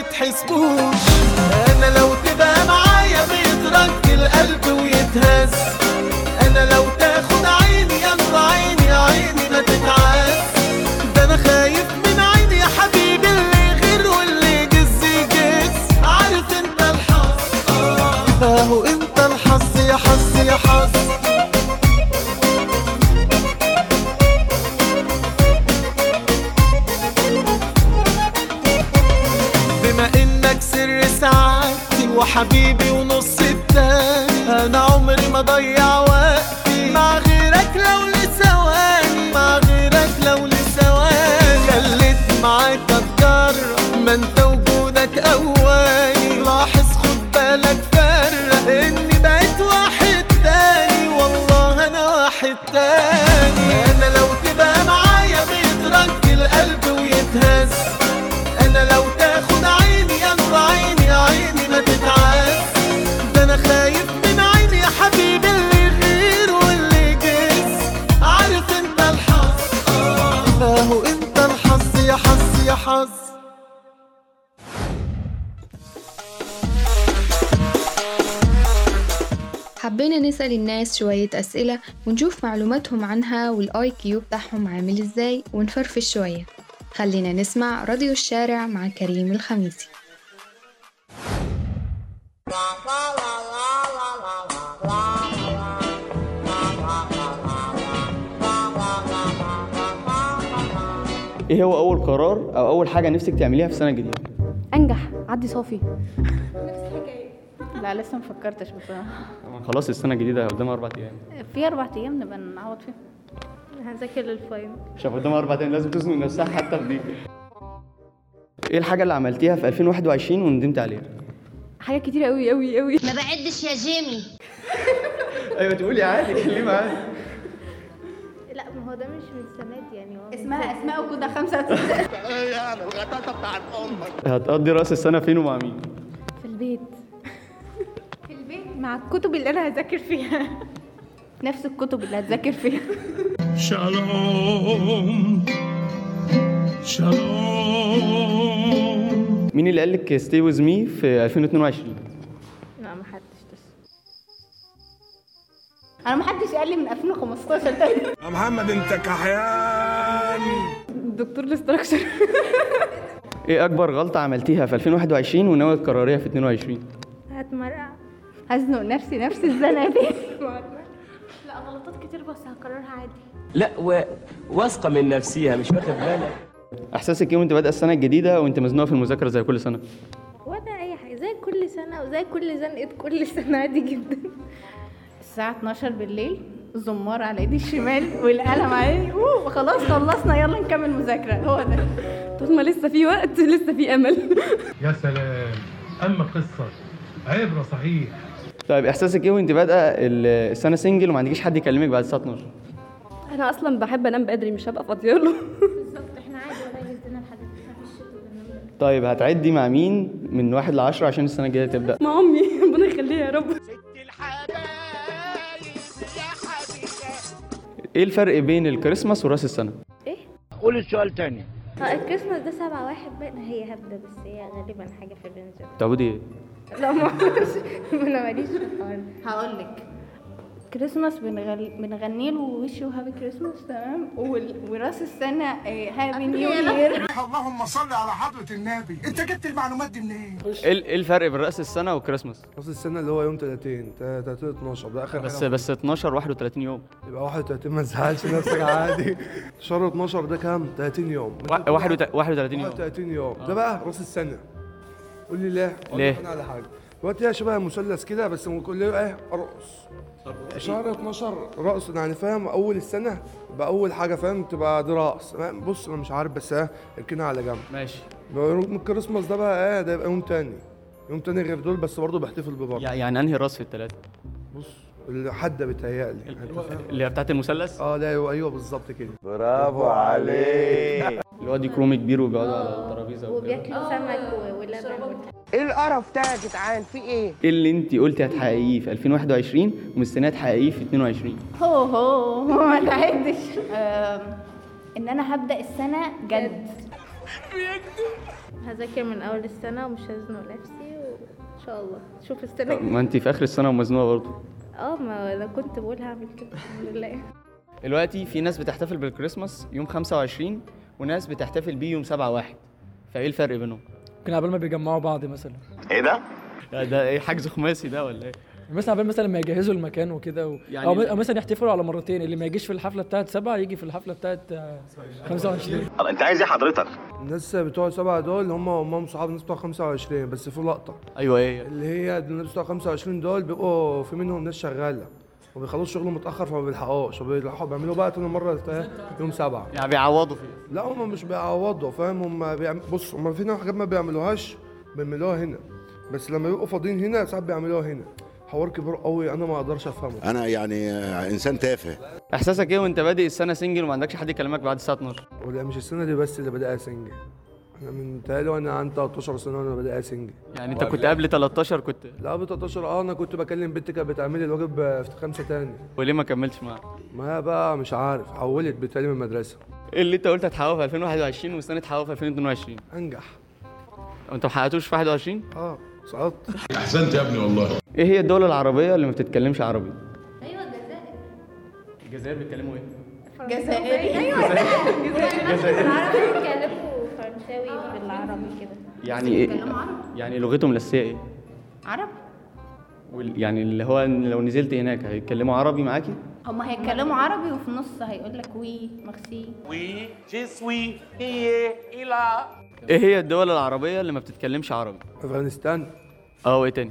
Speaker 16: يتحسبوش أنا لو تبقى معايا بيترك القلب
Speaker 7: شوية أسئلة ونشوف معلوماتهم عنها والآي كيو بتاعهم عامل إزاي ونفرفش شوية. خلينا نسمع راديو الشارع مع كريم الخميسي.
Speaker 2: إيه هو أول قرار أو أول حاجة نفسك تعمليها في السنة الجديدة؟
Speaker 17: أنجح عدي صافي. لا لسه ما فكرتش بصراحة.
Speaker 2: خلاص السنة الجديدة قدامها أربع أيام.
Speaker 17: في أربع أيام نبقى نعوض فيهم. هذاكر للفاينل.
Speaker 2: شاف قدامها أربع أيام لازم تزنق نفسها حتى في دي. إيه الحاجة اللي عملتيها في 2021 وندمت عليها؟
Speaker 17: حاجات كتير قوي قوي قوي
Speaker 18: ما بعدش يا جيمي.
Speaker 2: أيوه تقولي عادي كلمه عادي.
Speaker 17: لا ما هو ده مش من السنة دي يعني هو اسمها اسماء وكده خمسة
Speaker 19: إيه يعني الغطاسه بتاعت أمك
Speaker 2: هتقضي رأس السنة فين ومع مين؟
Speaker 17: في البيت. مع الكتب اللي أنا هذاكر فيها. نفس الكتب اللي هتذاكر فيها.
Speaker 16: شالوم شالوم
Speaker 2: مين اللي قال لك ستي ويز مي في 2022
Speaker 17: لا ما حدش لسه أنا ما حدش قال لي من 2015 تاني
Speaker 16: يا محمد أنت كحيان.
Speaker 17: دكتور الاستراكشر.
Speaker 2: إيه أكبر غلطة عملتيها في 2021 وناويه تكرريها في 22
Speaker 17: هتمرقع. هزنق نفسي نفس الزنقة دي. لا غلطات كتير بس هكررها عادي.
Speaker 20: لا و... واثقة من نفسها مش واخد بالك
Speaker 2: إحساسك إيه وأنت بادئة السنة الجديدة وأنت مزنوقة في المذاكرة زي كل سنة؟
Speaker 17: ولا أي حاجة زي كل سنة وزي كل زنقة كل سنة عادي جدا. الساعة 12 بالليل الزمار على إيدي الشمال والقلم على إيدي. أوه خلاص خلصنا يلا نكمل مذاكرة. هو ده. طول ما لسه في وقت لسه في أمل.
Speaker 21: يا سلام أما قصة عبرة صحيح.
Speaker 2: طيب إحساسك إيه وأنت بادئة ال- السنة سنجل وما عندكيش حد يكلمك بعد الساعة 12
Speaker 17: أنا أصلا بحب أنام بدري مش هبقى فاضية له. بالظبط إحنا عادي ولا الشتاء
Speaker 2: طيب هتعدي مع مين من واحد لعشرة عشان السنة الجاية تبدأ؟
Speaker 17: مع أمي. ربنا يخليها يا رب.
Speaker 2: إيه الفرق بين الكريسماس وراس السنة؟
Speaker 17: إيه؟
Speaker 20: قول السؤال تاني.
Speaker 17: آه الكريسماس ده سبعة واحد باين. هي هبدة بس هي غالبا حاجة في ال range ده.
Speaker 2: تعبدي إيه؟
Speaker 17: لا ما أعرفش. أنا ماليش في الحوار. هقول لك. كريسماس بنغل... بنغني له we wish you happy Christmas تمام؟ وال... وراس السنة happy new year
Speaker 22: اللهم صل على حضرة النبي. انت جبت المعلومات دي منين؟
Speaker 2: إيه ال- إيه الفرق بين رأس السنة والكريسماس
Speaker 23: رأس السنة اللي هو يوم 30 30 12 ده آخر
Speaker 2: بس
Speaker 23: حاجة.
Speaker 2: بس 12 31 يوم.
Speaker 23: يبقى 31 ما تزعلش نفسك عادي. شهر 12 ده كام؟ 30 يوم.
Speaker 2: وا- واحد وت- 31 يوم.
Speaker 23: 31 يوم. ده بقى رأس السنة. قول لي ليه؟
Speaker 2: ليه؟
Speaker 23: أنا على حاجة. دلوقتي هي شبه مثلث كده بس كل ليه إيه؟ رأس. شهر 12 رأس يعني فاهم؟ أول السنة يبقى أول حاجة فاهم؟ تبقى دي فاهم؟ بص أنا مش عارف بس إيه؟ اركنها على جنب.
Speaker 2: ماشي.
Speaker 23: يوم الكريسماس ده بقى إيه؟ ده يبقى يوم تاني. يوم تاني غير دول بس برضه بحتفل
Speaker 2: يع- يعني أنهي رأس في الثلاثه
Speaker 23: بص أنت فاهم؟
Speaker 2: اللي هي بتاعت المثلث؟
Speaker 23: آه لا أيوه أيوه بالظبط كده.
Speaker 2: برافو عليك. اللي هو دي كروم كبير وبيقعدوا على الترابيزة وكده.
Speaker 17: وبياكلوا سمك و- ولبن
Speaker 20: إيه القرف ده يا جدعان؟ في إيه؟
Speaker 2: إيه اللي انت قلتي هتحققيه في 2021 ومستنية تحققيه في 22
Speaker 17: هو هو ما تعدش. إن أنا هبدأ السنة جد. هذاكر من أول السنة ومش هزنق نفسي وإن شاء الله. شوف السنة
Speaker 2: ما انت في آخر السنة ومزنوقة برضه.
Speaker 17: آه ما أنا كنت بقول هعمل كده الحمد لله.
Speaker 2: دلوقتي في ناس بتحتفل بالكريسماس يوم 25 وناس بتحتفل بيه يوم 7 واحد فايه الفرق بينهم؟
Speaker 22: ممكن عبال ما بيجمعوا بعض مثلا
Speaker 2: إيه ده؟ ده إيه حجز خماسي ده ولا إيه؟
Speaker 22: مثلا عبال مثلا ما يجهزوا المكان وكده و...
Speaker 2: يعني
Speaker 22: أو, أو مثلا يحتفلوا على مرتين اللي ما يجيش في الحفلة بتاعت سبعة يجي في الحفلة بتاعت آه، 25
Speaker 23: انت عايز إيه حضرتك؟ الناس بتوع سبعة دول هم هم صحاب الناس بتوع 25 بس في لقطة
Speaker 2: أيوه إيه
Speaker 23: اللي هي الناس بتوع 25 دول بيبقوا في منهم ناس شغالة وبيخلصوا شغلهم متأخر فما بيلحقوش وبيلحقوا بيعملوا بقى تاني مرة تا- يوم سبعة.
Speaker 2: يعني بيعوضوا فيه.
Speaker 23: لا هم مش بيعوضوا فاهم؟ هم بيعم... بص هم في حاجات ما بيعملوهاش بيعملوها هنا. بس لما يبقوا فاضيين هنا ساعات بيعملوها هنا. حوار كبير قوي أنا ما أقدرش أفهمه.
Speaker 6: أنا يعني إنسان تافه.
Speaker 2: إحساسك إيه وأنت بادئ السنة single وما عندكش حد يكلمك بعد الساعة 12
Speaker 23: ولا مش السنة دي بس اللي بدأها single أنا من تهيألي وأنا عندي 13 سنة وأنا بدأها single
Speaker 2: يعني أنت كنت قبل 13 كنت
Speaker 23: لا قبل 13 آه أنا كنت بكلم بنت كانت بتعمل لي الواجب في خمسه تاني
Speaker 2: وليه ما كملتش معاها؟
Speaker 23: ما هي بقى مش عارف حولت بتالي من المدرسة.
Speaker 2: إيه اللي أنت قلت هتحققه في 2021 والسنة تحققه في 2022
Speaker 23: أنجح.
Speaker 2: وانت ما حققتوش في 21
Speaker 23: آه سقطت
Speaker 8: أحسنت يا ابني والله.
Speaker 2: إيه هي الدول العربية اللي ما بتتكلمش عربي؟
Speaker 17: أيوه الجزائر.
Speaker 2: الجزائر بيتكلموا إيه؟
Speaker 17: جزائري أيوه
Speaker 2: جزائري.
Speaker 17: العرب بيتكلموا بالعربي كده.
Speaker 2: يعني
Speaker 17: إيه؟ عربي
Speaker 2: يعني لغتهم الأساسية إيه؟
Speaker 17: عرب.
Speaker 2: وال- يعني اللي هو لو نزلت هناك هيتكلموا عربي معاكي؟
Speaker 17: هما هيتكلموا عربي وفي النص هيقول لك وي ميرسي.
Speaker 12: وي جي سوي هي إلى.
Speaker 2: إيه هي الدول العربية اللي ما بتتكلمش عربي؟
Speaker 23: أفغانستان.
Speaker 2: آه وايه تاني؟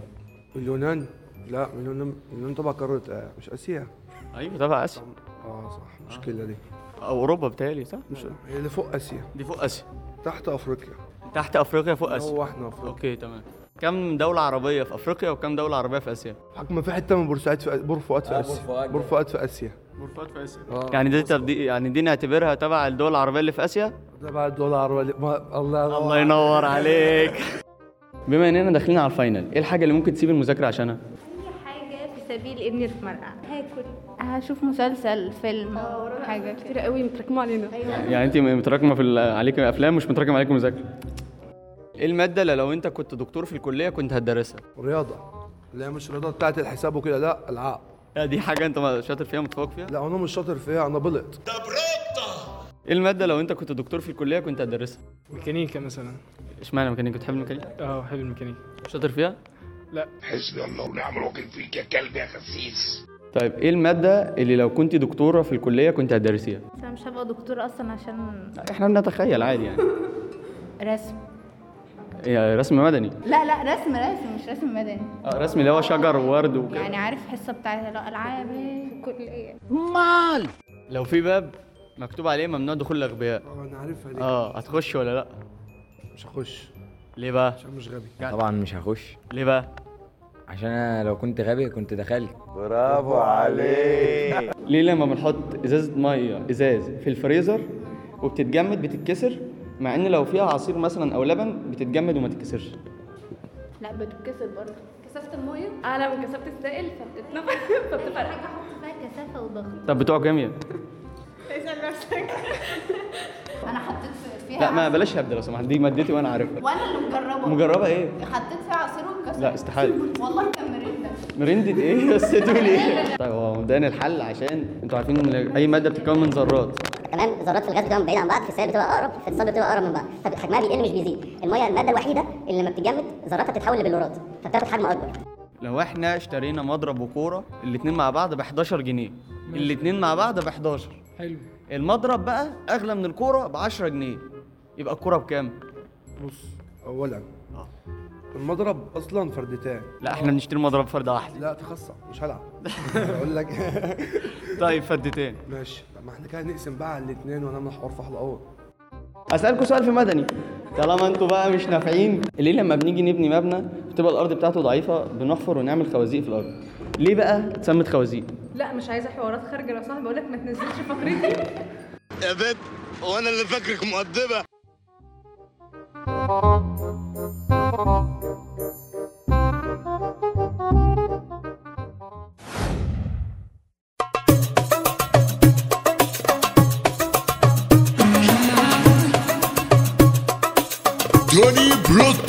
Speaker 23: اليونان. لا اليونان اليونان طبعا قارة آه، مش آسيا.
Speaker 2: أيوه تبع آسيا.
Speaker 23: آه صح المشكلة دي.
Speaker 2: أو أوروبا بتهيألي صح؟ مش
Speaker 23: هي اللي فوق آسيا.
Speaker 2: دي فوق آسيا.
Speaker 23: تحت أفريقيا.
Speaker 2: تحت أفريقيا فوق آسيا
Speaker 23: هو إحنا أفريقيا
Speaker 2: okay تمام كم دولة عربية في أفريقيا وكم دولة عربية في آسيا؟
Speaker 23: حكم في حتة من بورسعيد في بور فؤاد في
Speaker 2: آه،
Speaker 23: آسيا
Speaker 2: بور فؤاد.
Speaker 23: بور فؤاد في آسيا
Speaker 2: بورفؤاد في آسيا
Speaker 23: آه.
Speaker 2: يعني دي تبدي يعني دي نعتبرها تبع الدول العربية اللي في آسيا؟
Speaker 23: ده بعد الدول العربية ما... الله
Speaker 2: الله ينور عليك بما إننا داخلين على الفاينل إيه الحاجة اللي ممكن تسيب المذاكرة عشانها؟
Speaker 17: حاجة في سبيل إني اتمرقع هاكل هشوف مسلسل فيلم حاجة كتير قوي متراكمة علينا. أيوه.
Speaker 2: يعني انت متراكمة في ال- عليك أفلام مش متراكمة عليك مذاكرة. إيه المادة اللي لو أنت كنت دكتور في الكلية كنت هتدرسها؟
Speaker 23: رياضة. اللي هي مش رياضه بتاعت الحساب وكده لا العاب
Speaker 2: دي حاجة أنت ما- شاطر فيها متفوق فيها؟
Speaker 23: لا أنا مش شاطر فيها أنا بلط.
Speaker 2: إيه المادة لو أنت كنت دكتور في الكلية كنت هتدرسها؟
Speaker 22: ميكانيكا مثلا.
Speaker 2: إشمعنى ميكانيكا؟ بتحب الميكانيكا؟
Speaker 22: آه حلو الميكانيكا.
Speaker 2: شاطر فيها؟
Speaker 22: لا.
Speaker 12: حسبي الله ونعم الوكيل فيك يا كلب يا خسيس
Speaker 2: طيب إيه المادة اللي لو كنت دكتورة في الكلية كنت هتدرسيها؟
Speaker 17: بس أنا مش هبقى دكتور أصلا عشان
Speaker 2: إحنا بنتخيل عادي يعني.
Speaker 17: رسم.
Speaker 2: هي رسم مدني؟
Speaker 17: لا لا رسم رسم مش رسم مدني.
Speaker 2: آه رسم اللي هو شجر وورد وكده.
Speaker 17: يعني عارف حصة بتاعت الألعاب كليه
Speaker 2: مال! لو في باب مكتوب عليه ممنوع دخول الأغبياء.
Speaker 23: آه أنا عارفها دي.
Speaker 2: آه هتخش ولا لأ؟
Speaker 23: مش هخش.
Speaker 2: ليه بقى؟
Speaker 23: عشان مش غبي.
Speaker 24: طبعا مش هخش.
Speaker 2: ليه بقى؟
Speaker 24: عشان أنا لو كنت غبي كنت دخلت.
Speaker 2: برافو عليك. ليه لما بنحط إزازة مية إزاز في الفريزر وبتتجمد بتتكسر؟ مع إن لو فيها عصير مثلا أو لبن بتتجمد وما تتكسرش.
Speaker 17: لا بتتكسر برضه. كثافه المية؟ اعلى من كثافه السائل فبتتنفخ. فبتفرق حاجة أحط فيها كثافة وضغط.
Speaker 2: طب بتوع كيمياء
Speaker 17: اسأل نفسك. أنا حطيت فيها
Speaker 2: لا ما بلاش هبد لو سمحت. دي مادتي وأنا عارفها.
Speaker 17: وأنا اللي مجربة.
Speaker 2: مجربة إيه؟
Speaker 17: حطيت فيها
Speaker 2: لا، استحالة.
Speaker 17: والله كان مرنده
Speaker 2: مرندة إيه؟ بس تقولي إيه؟ طيب هو مبدئيا الحل عشان أنتوا عارفين إن أي مادة بتتكون من ذرات.
Speaker 25: تمام ذرات في الغاز بتبقى بعيده عن بعض في السائل بتبقى أقرب في الاتصال بتبقى أقرب من بعض. فحجمها بيقل مش بيزيد. المية المادة الوحيدة اللي لما بتتجمد ذراتها بتتحول لبلورات فبتاخد حجم أكبر.
Speaker 2: لو إحنا اشترينا مضرب وكورة الاتنين مع بعض ب 11 جنيه. الاتنين مع بعض ب 11
Speaker 22: حلو.
Speaker 2: المضرب بقى أغلى من الكورة ب 10 جنيه. يبقى الكورة بكام؟
Speaker 23: بص اولا المضرب أصلا فردتان.
Speaker 2: لا إحنا بنشتري مضرب فرده واحدة
Speaker 23: لا تخصص مش هلعب. أقول لك.
Speaker 2: طيب فردتين.
Speaker 23: ماشي. طب ما إحنا كده نقسم بقى على الاثنين ونعمل حوار في حلقات
Speaker 2: أسألكم سؤال في مدني. طالما أنتوا بقى مش نافعين ليه لما بنيجي نبني مبنى بتبقى الأرض بتاعته ضعيفة بنحفر ونعمل خوازيق في الأرض؟ ليه بقى اتسمت خوازيق؟
Speaker 18: لا مش عايزة حوارات خارجة. لو صاحبي بقول لك ما تنزلش فقرتي.
Speaker 12: يا بنت وأنا اللي فاكرك
Speaker 26: مؤدبة. Johnny Blood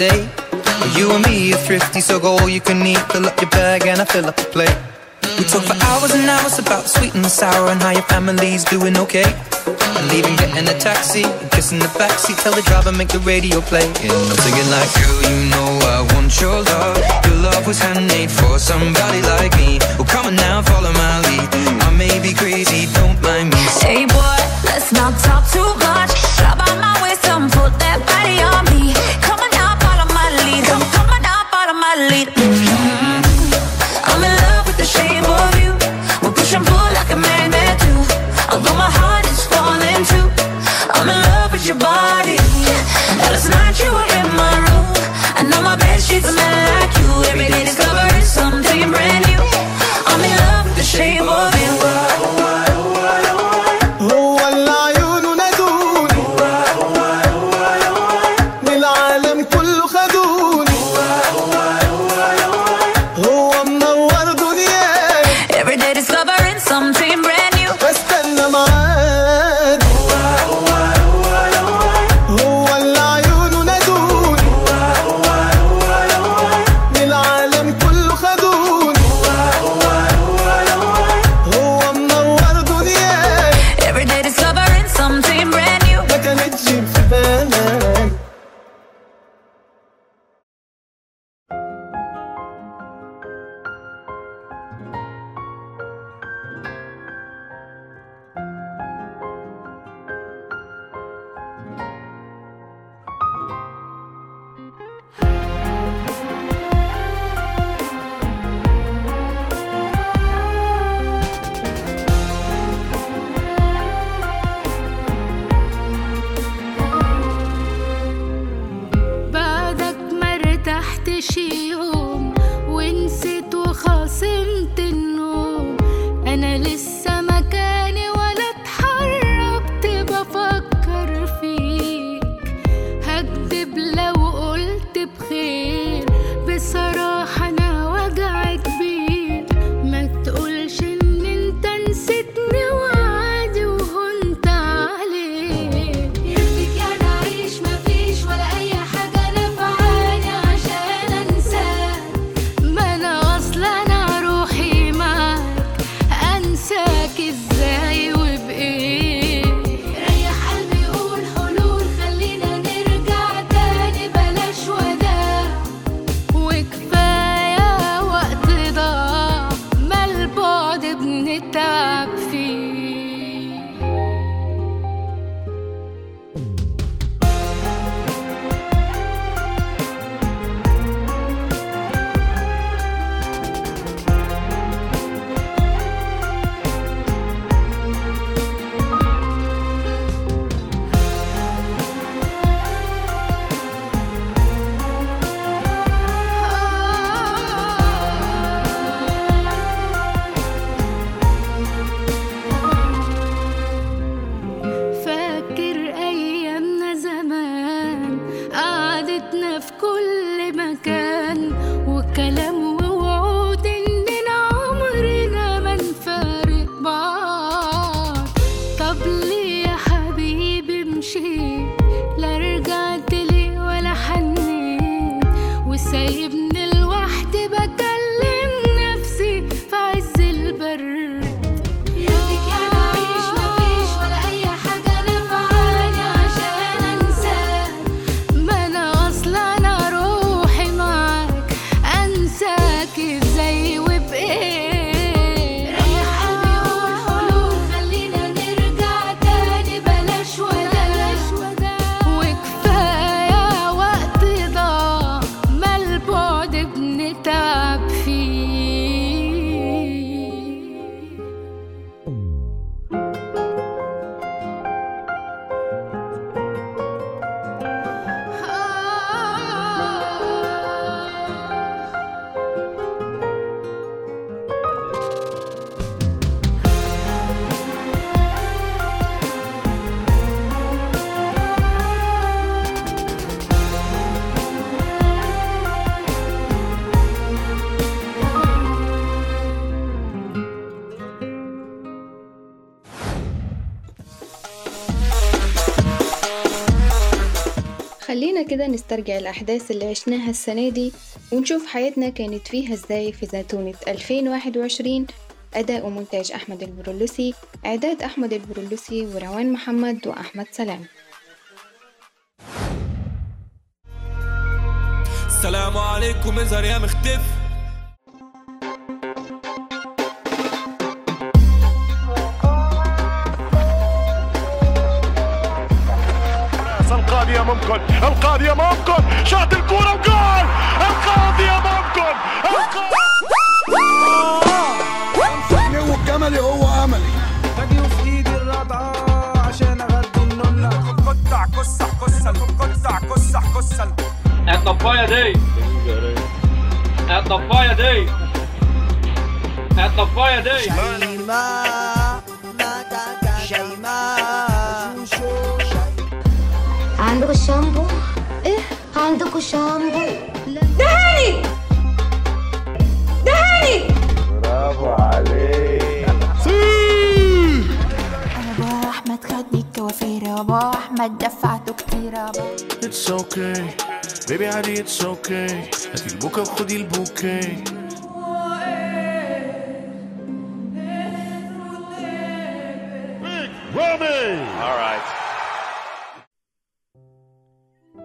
Speaker 26: Date. You and me are thrifty, so go all you can eat. Fill up your bag and I fill up the plate. We talk for hours and hours about the sweet and the sour and how your family's doing okay. And leaving, getting a taxi, kissing the backseat. Tell the driver make the radio play. And I'm singing like, girl, you know I want your love. Your love was handmade for somebody like me. Well, come on now, follow my lead. I may be crazy, don't mind me.
Speaker 27: Hey boy, let's not talk too
Speaker 7: كده نسترجع الأحداث اللي عشناها السنة دي ونشوف حياتنا كانت فيها إزاي في زيتونة 2021 أداء ومونتاج أحمد البرولوسي إعداد أحمد البرولوسي وروان محمد وأحمد سلام.
Speaker 28: السلام عليكم اظهر يا مختف
Speaker 29: القاضية ممكن القاضية ممكن شاط الكورة وجول القاضية ممكن
Speaker 30: القاضية والجملي هو أملي.
Speaker 28: باجي في ايدي الرضعة عشان أغدي قطع كسح كسل قطع كسح كسل
Speaker 16: الطفاية دي الطفاية دي الطفاية دي
Speaker 31: عندكوا الشامبو؟ إيه؟ عندكوا شامبو؟ دهاني دهاني
Speaker 29: برافو عليك
Speaker 31: أنا أبو أحمد خدني الكوافير وابو أحمد دفعته كتير أبو
Speaker 32: It's okay بيبي عادي it's okay هاتي البوكا وخدي البوكي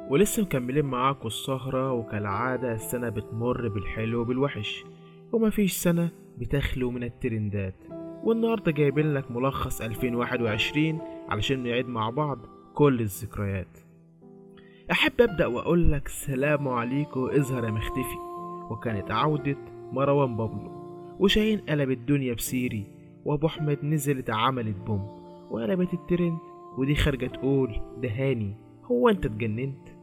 Speaker 33: ولسه مكملين معاكم السهرة وكالعادة السنة بتمر بالحلو وبالوحش. ومفيش سنة بتخلو من الترندات. والنهاردة جايبين لك ملخص 2021 علشان نعيد مع بعض كل الذكريات. أحب أبدأ وأقول لك سلام عليكم يا مختفي. وكانت عودة مروان بابلو. وشاهين قلب الدنيا بسيري. وأبو أحمد نزلت عملت بوم. وقلبت الترند. ودي خارجة تقول ده هاني هو أنت اتجننت؟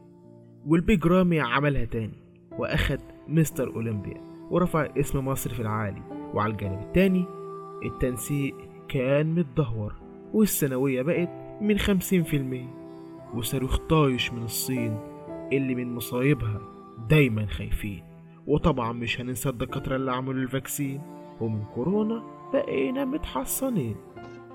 Speaker 33: وال Big Ramy عملها تاني وأخد Mr. Olympia ورفع اسم مصر في العالي وعلى الجانب التاني التنسيق كان متدهور والثانوية بقت من خمسين في المية وصاروخ طايش من الصين اللي من مصايبها دايما خايفين وطبعا مش هننسى الدكاترة اللي عملوا ال vaccine ومن كورونا بقينا متحصنين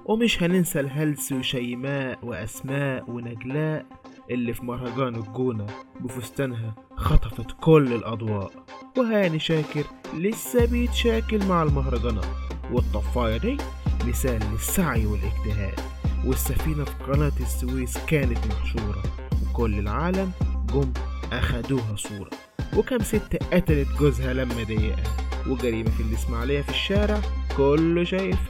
Speaker 33: ومش هننسى الهلس وشيماء وأسماء ونجلاء اللي في مهرجان الجونة بفستانها خطفت كل الأضواء. وهاني شاكر لسه بيتشاكل مع المهرجانات. والطفاية دي مثال للسعي والاجتهاد. والسفينة في قناة السويس كانت محشورة. وكل العالم جم أخدوها صورة. وكم ست قتلت جوزها لما ضايقها. وجريمة في الإسماعيلية في الشارع كله شايفها.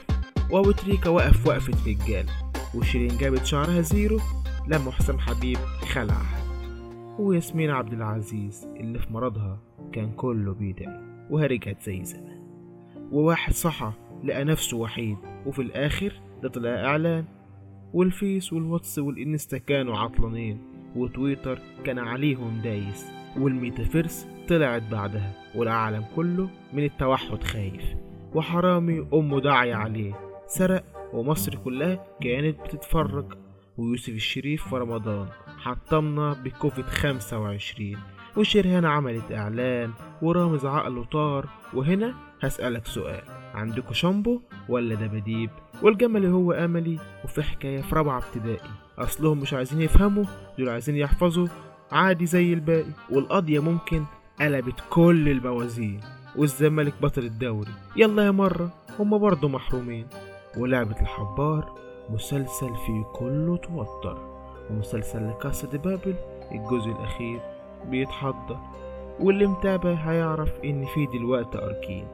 Speaker 33: وأبو تريكة وقف وقفة رجال. وشيرين جابت شعرها zero لما حسام حبيب خلعها وياسمين عبد العزيز اللي في مرضها كان كله بيدعي وهي رجعت زي زمان. وواحد صحى لقى نفسه وحيد وفي الآخر ده طلع إعلان. والفيس والواتس والإنستا كانوا عطلانين وتويتر كان عليهم دايس والميتافيرس طلعت بعدها والعالم كله من المتحور خايف. وحرامي أمه داعية عليه سرق ومصر كلها كانت بتتفرج ويوسف الشريف في رمضان حطمنا بكوفيد 25 وشريهان عملت إعلان ورامز عقله طار وهنا هسألك سؤال عندكوا شامبو ولا دباديب والجمل هو أملي وفي حكاية في رابعة ابتدائي أصلهم مش عايزين يفهموا دول عايزين يحفظوا عادي زي الباقي والقضية ممكن قلبت كل الموازين والزمالك بطل الدوري يلا يا مرة هما برضه محرومين ولعبة الحبار مسلسل فيه كله توتر ومسلسل لكاسا دي بابل الجزء الأخير بيتحضر. واللي متابع هيعرف إن في دلوقتي أركين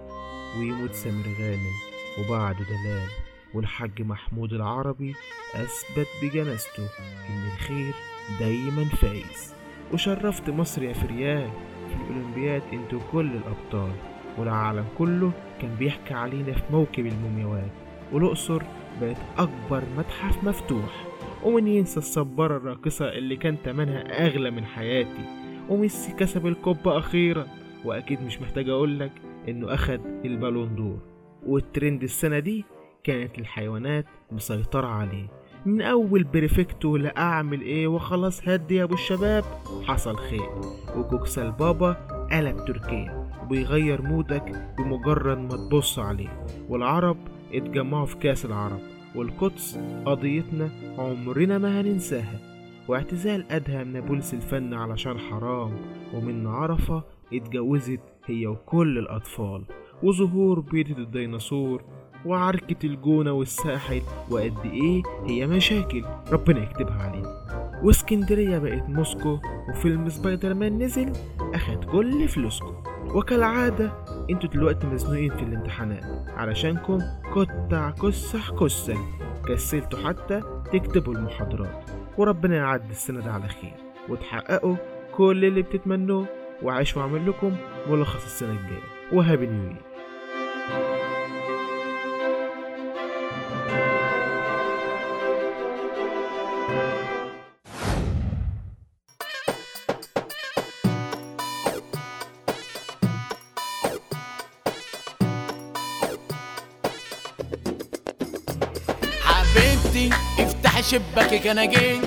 Speaker 33: ويموت سامر غانم وبعده دلال والحاج محمود العربي أثبت بجنازته إن الخير دايما فايز. وشرفت مصر يا فريال في الأولمبياد إنتوا كل الأبطال والعالم كله كان بيحكي علينا في موكب المومياوات. والأقصر بقت أكبر متحف مفتوح. ومن ينسى الصبارة الراقصة اللي كان تمنها أغلى من حياتي. وميسي كسب الكوبا أخيرا. وأكيد مش محتاج أقولك إنه أخد البالون دور. والترند السنة دي كانت الحيوانات مسيطرة عليه. من أول بريفكتو لأعمل إيه وخلاص هدي يا أبو الشباب. حصل خير. وكوكسال بابا قلب تركيا. وبيغير mood ك بمجرد ما تبص عليه. والعرب اتجمعوا في كأس العرب والقدس قضيتنا عمرنا ما هننساها واعتزال أدهم نابلسي الفن علشان حرام ومنة عرفة اتجوزت هي وكل الأطفال وظهور بيضة الديناصور وعركة الجونة والساحل وقد إيه هي مشاكل ربنا يكتبها علينا. واسكندرية بقت موسكو وفيلم سبايدر مان نزل أخد كل فلوسكم وكالعادة أنتوا دلوقتي مزنوقين في الامتحانات. علشانكم كتع كسح كسة. كسلتوا حتى تكتبوا المحاضرات. وربنا يعدي السنة دي على خير. وتحققوا كل اللي بتتمنوه. وعيش وأعمل لكم ملخص السنة الجاية. وهابي نيو
Speaker 34: شباكك أنا جيت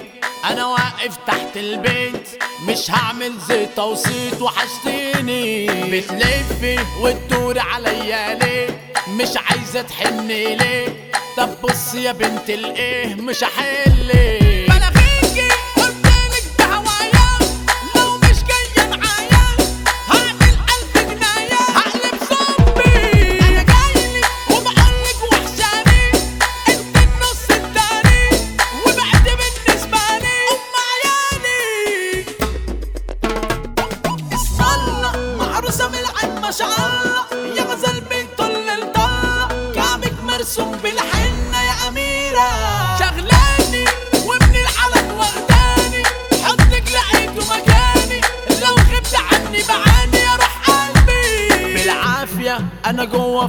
Speaker 34: أنا واقف تحت البيت. مش هعمل زيت وصيت وحشتيني. بتلفي وتدوري عليا ليه؟ مش عايزة تحني ليه؟ طب بص يا بنت الإيه مش هحلك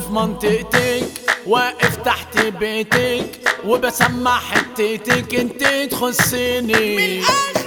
Speaker 34: في منطقتك واقف تحت بيتك وبسمع حتتك انت تخصني. من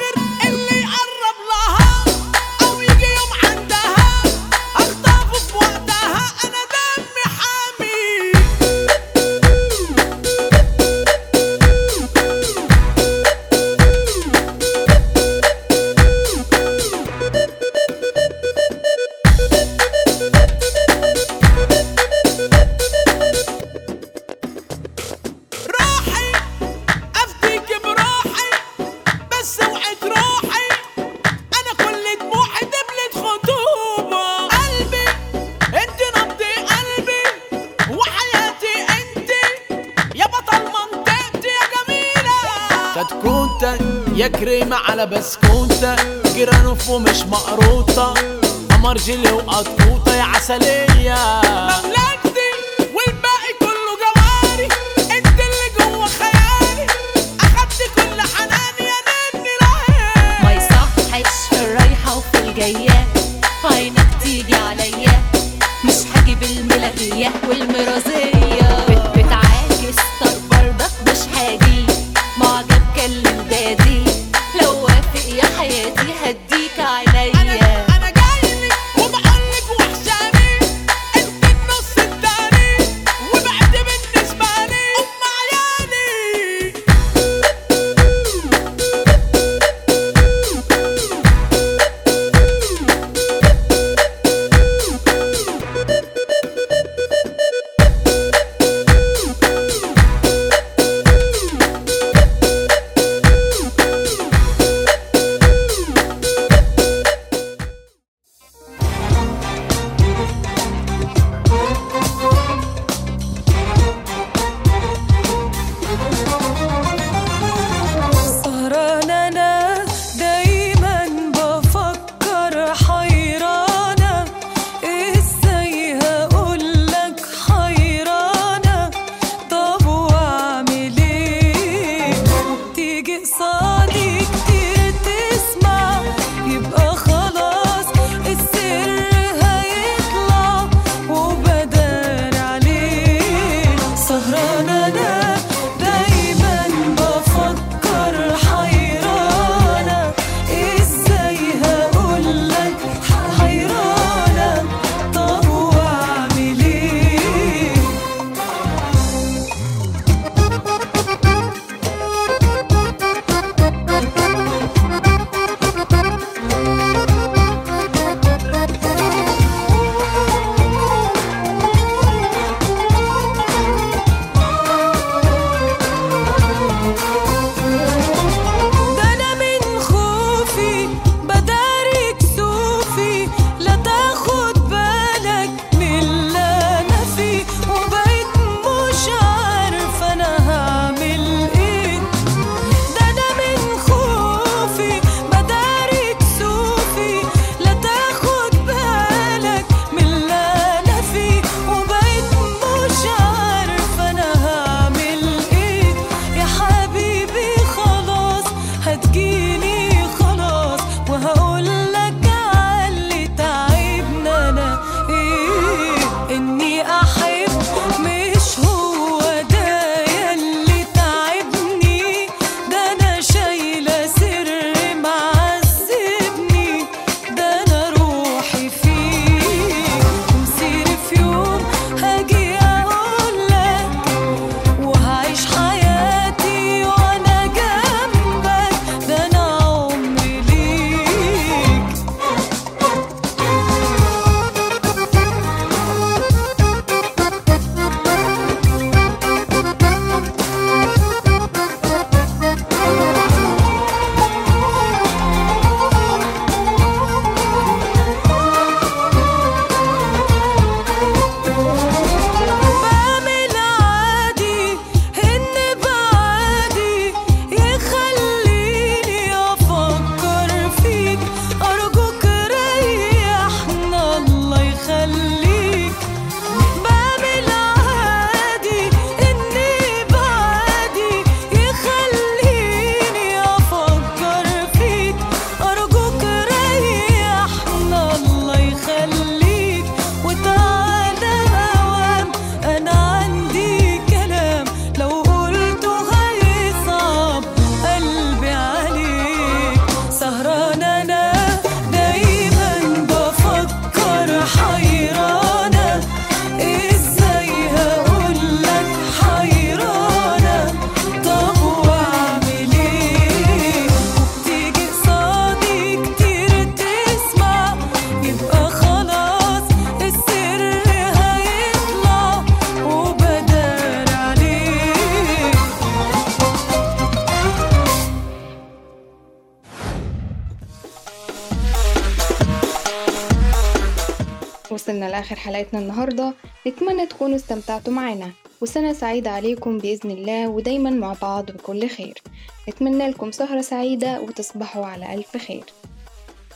Speaker 7: حلقتنا النهاردة نتمنى تكونوا استمتعتوا معنا. وسنة سعيدة عليكم بإذن الله ودايما مع بعض بكل خير. نتمنى لكم سهرة سعيدة وتصبحوا على ألف خير.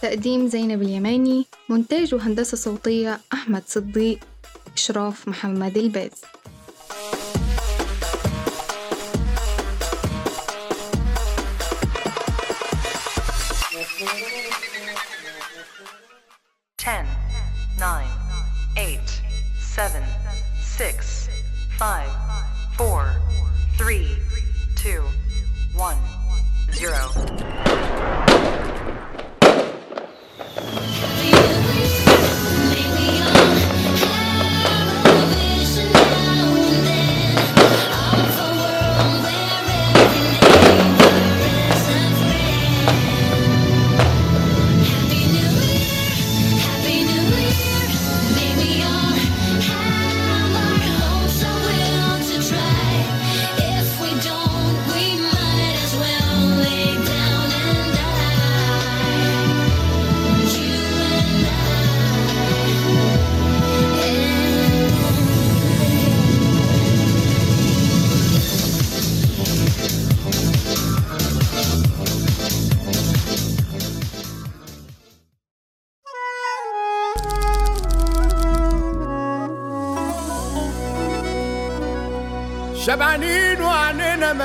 Speaker 7: تقديم زينب اليماني مونتاج وهندسة صوتية أحمد صديق إشراف محمد الباز.
Speaker 27: time.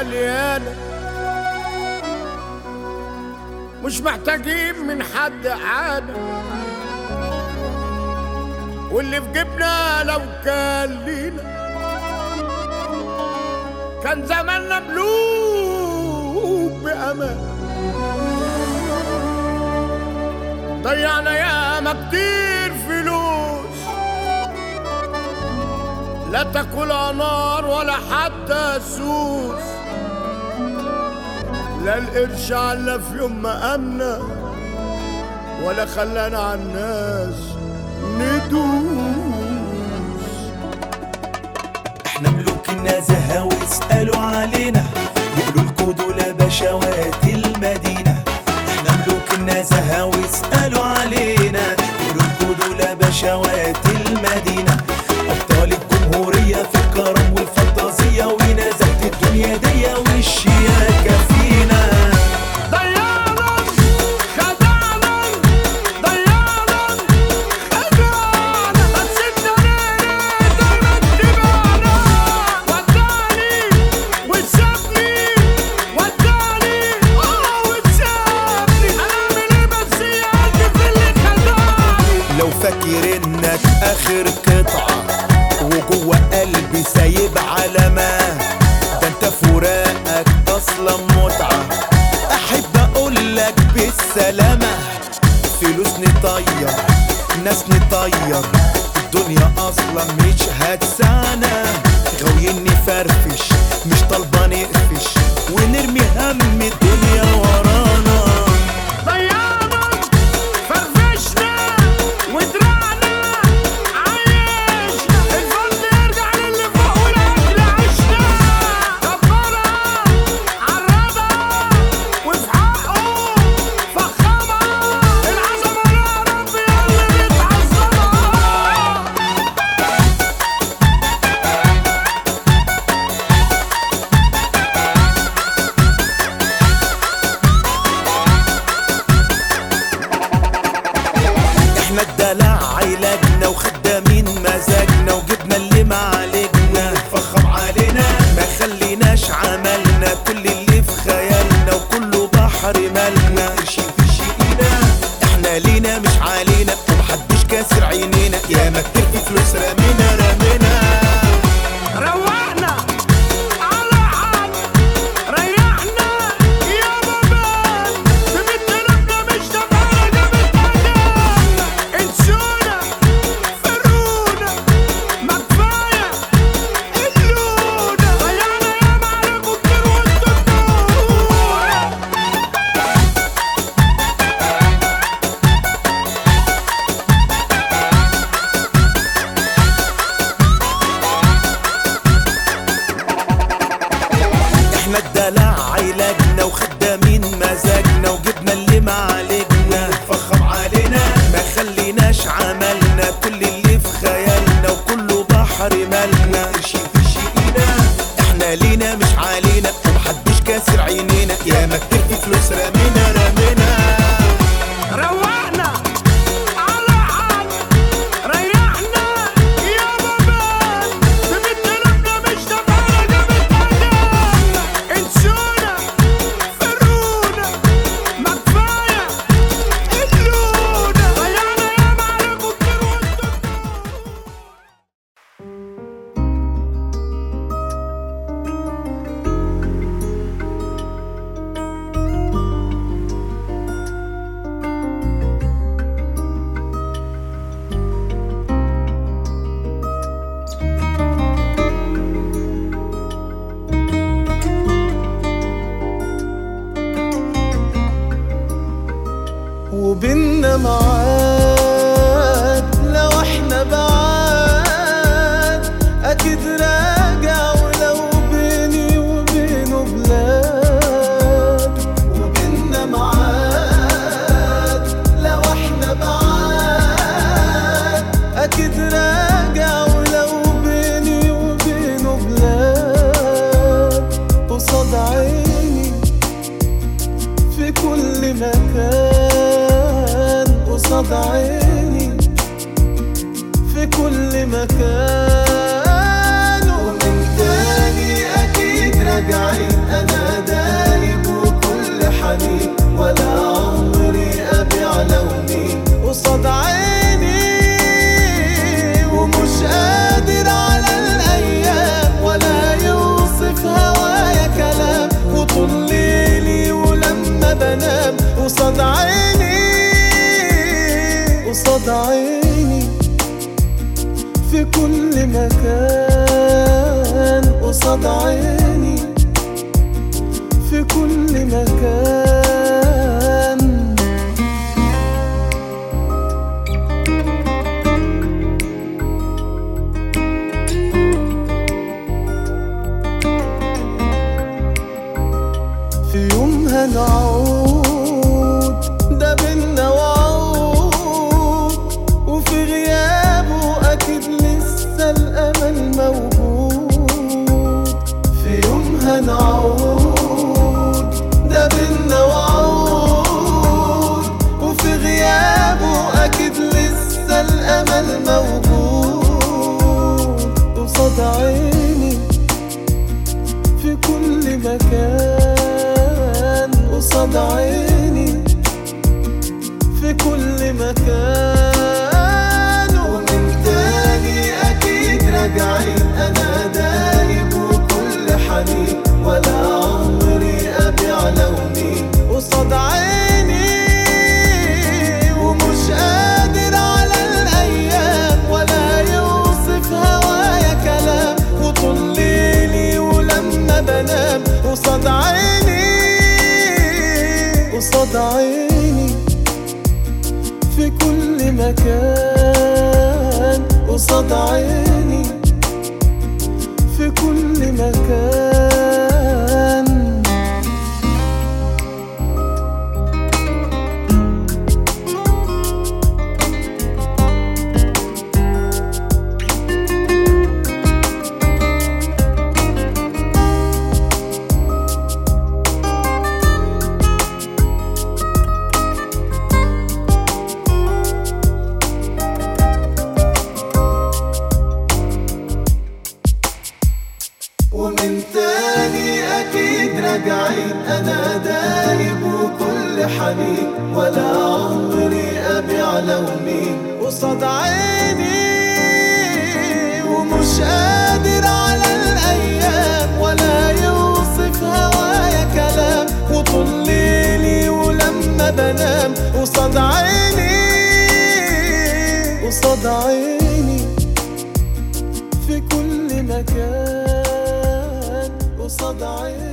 Speaker 27: مليانة. مش محتاجين من حد عادة. واللي في جيبنا لو كان لينا. كان زماننا ملوك بأمان. ضيعنا ياما كتير فلوس. لا تاكلها نار ولا حتى سوس. لا القرش عنا في يوم ما أمنا ولا خلانا على الناس ندوس.
Speaker 15: إحنا ملوك النزهة واسألوا علينا يقولوا لكوا دول بشوات المدينة. إحنا ملوك النزهة واسألوا علينا يقولوا لكوا دول بشوات المدينة أصلا مش هتسعنا غاويين نفرفش مش طالبة نقفش ونرمي هم الدنيا ورانا.
Speaker 16: مكان قصاد عيني في كل مكان. ومن تاني أكيد راجعين أنا دايب وكل حنين ولا قصاد عيني في كل مكان قصاد عيني. بنام قصاد عيني قصاد عيني. في كل مكان قصاد عيني.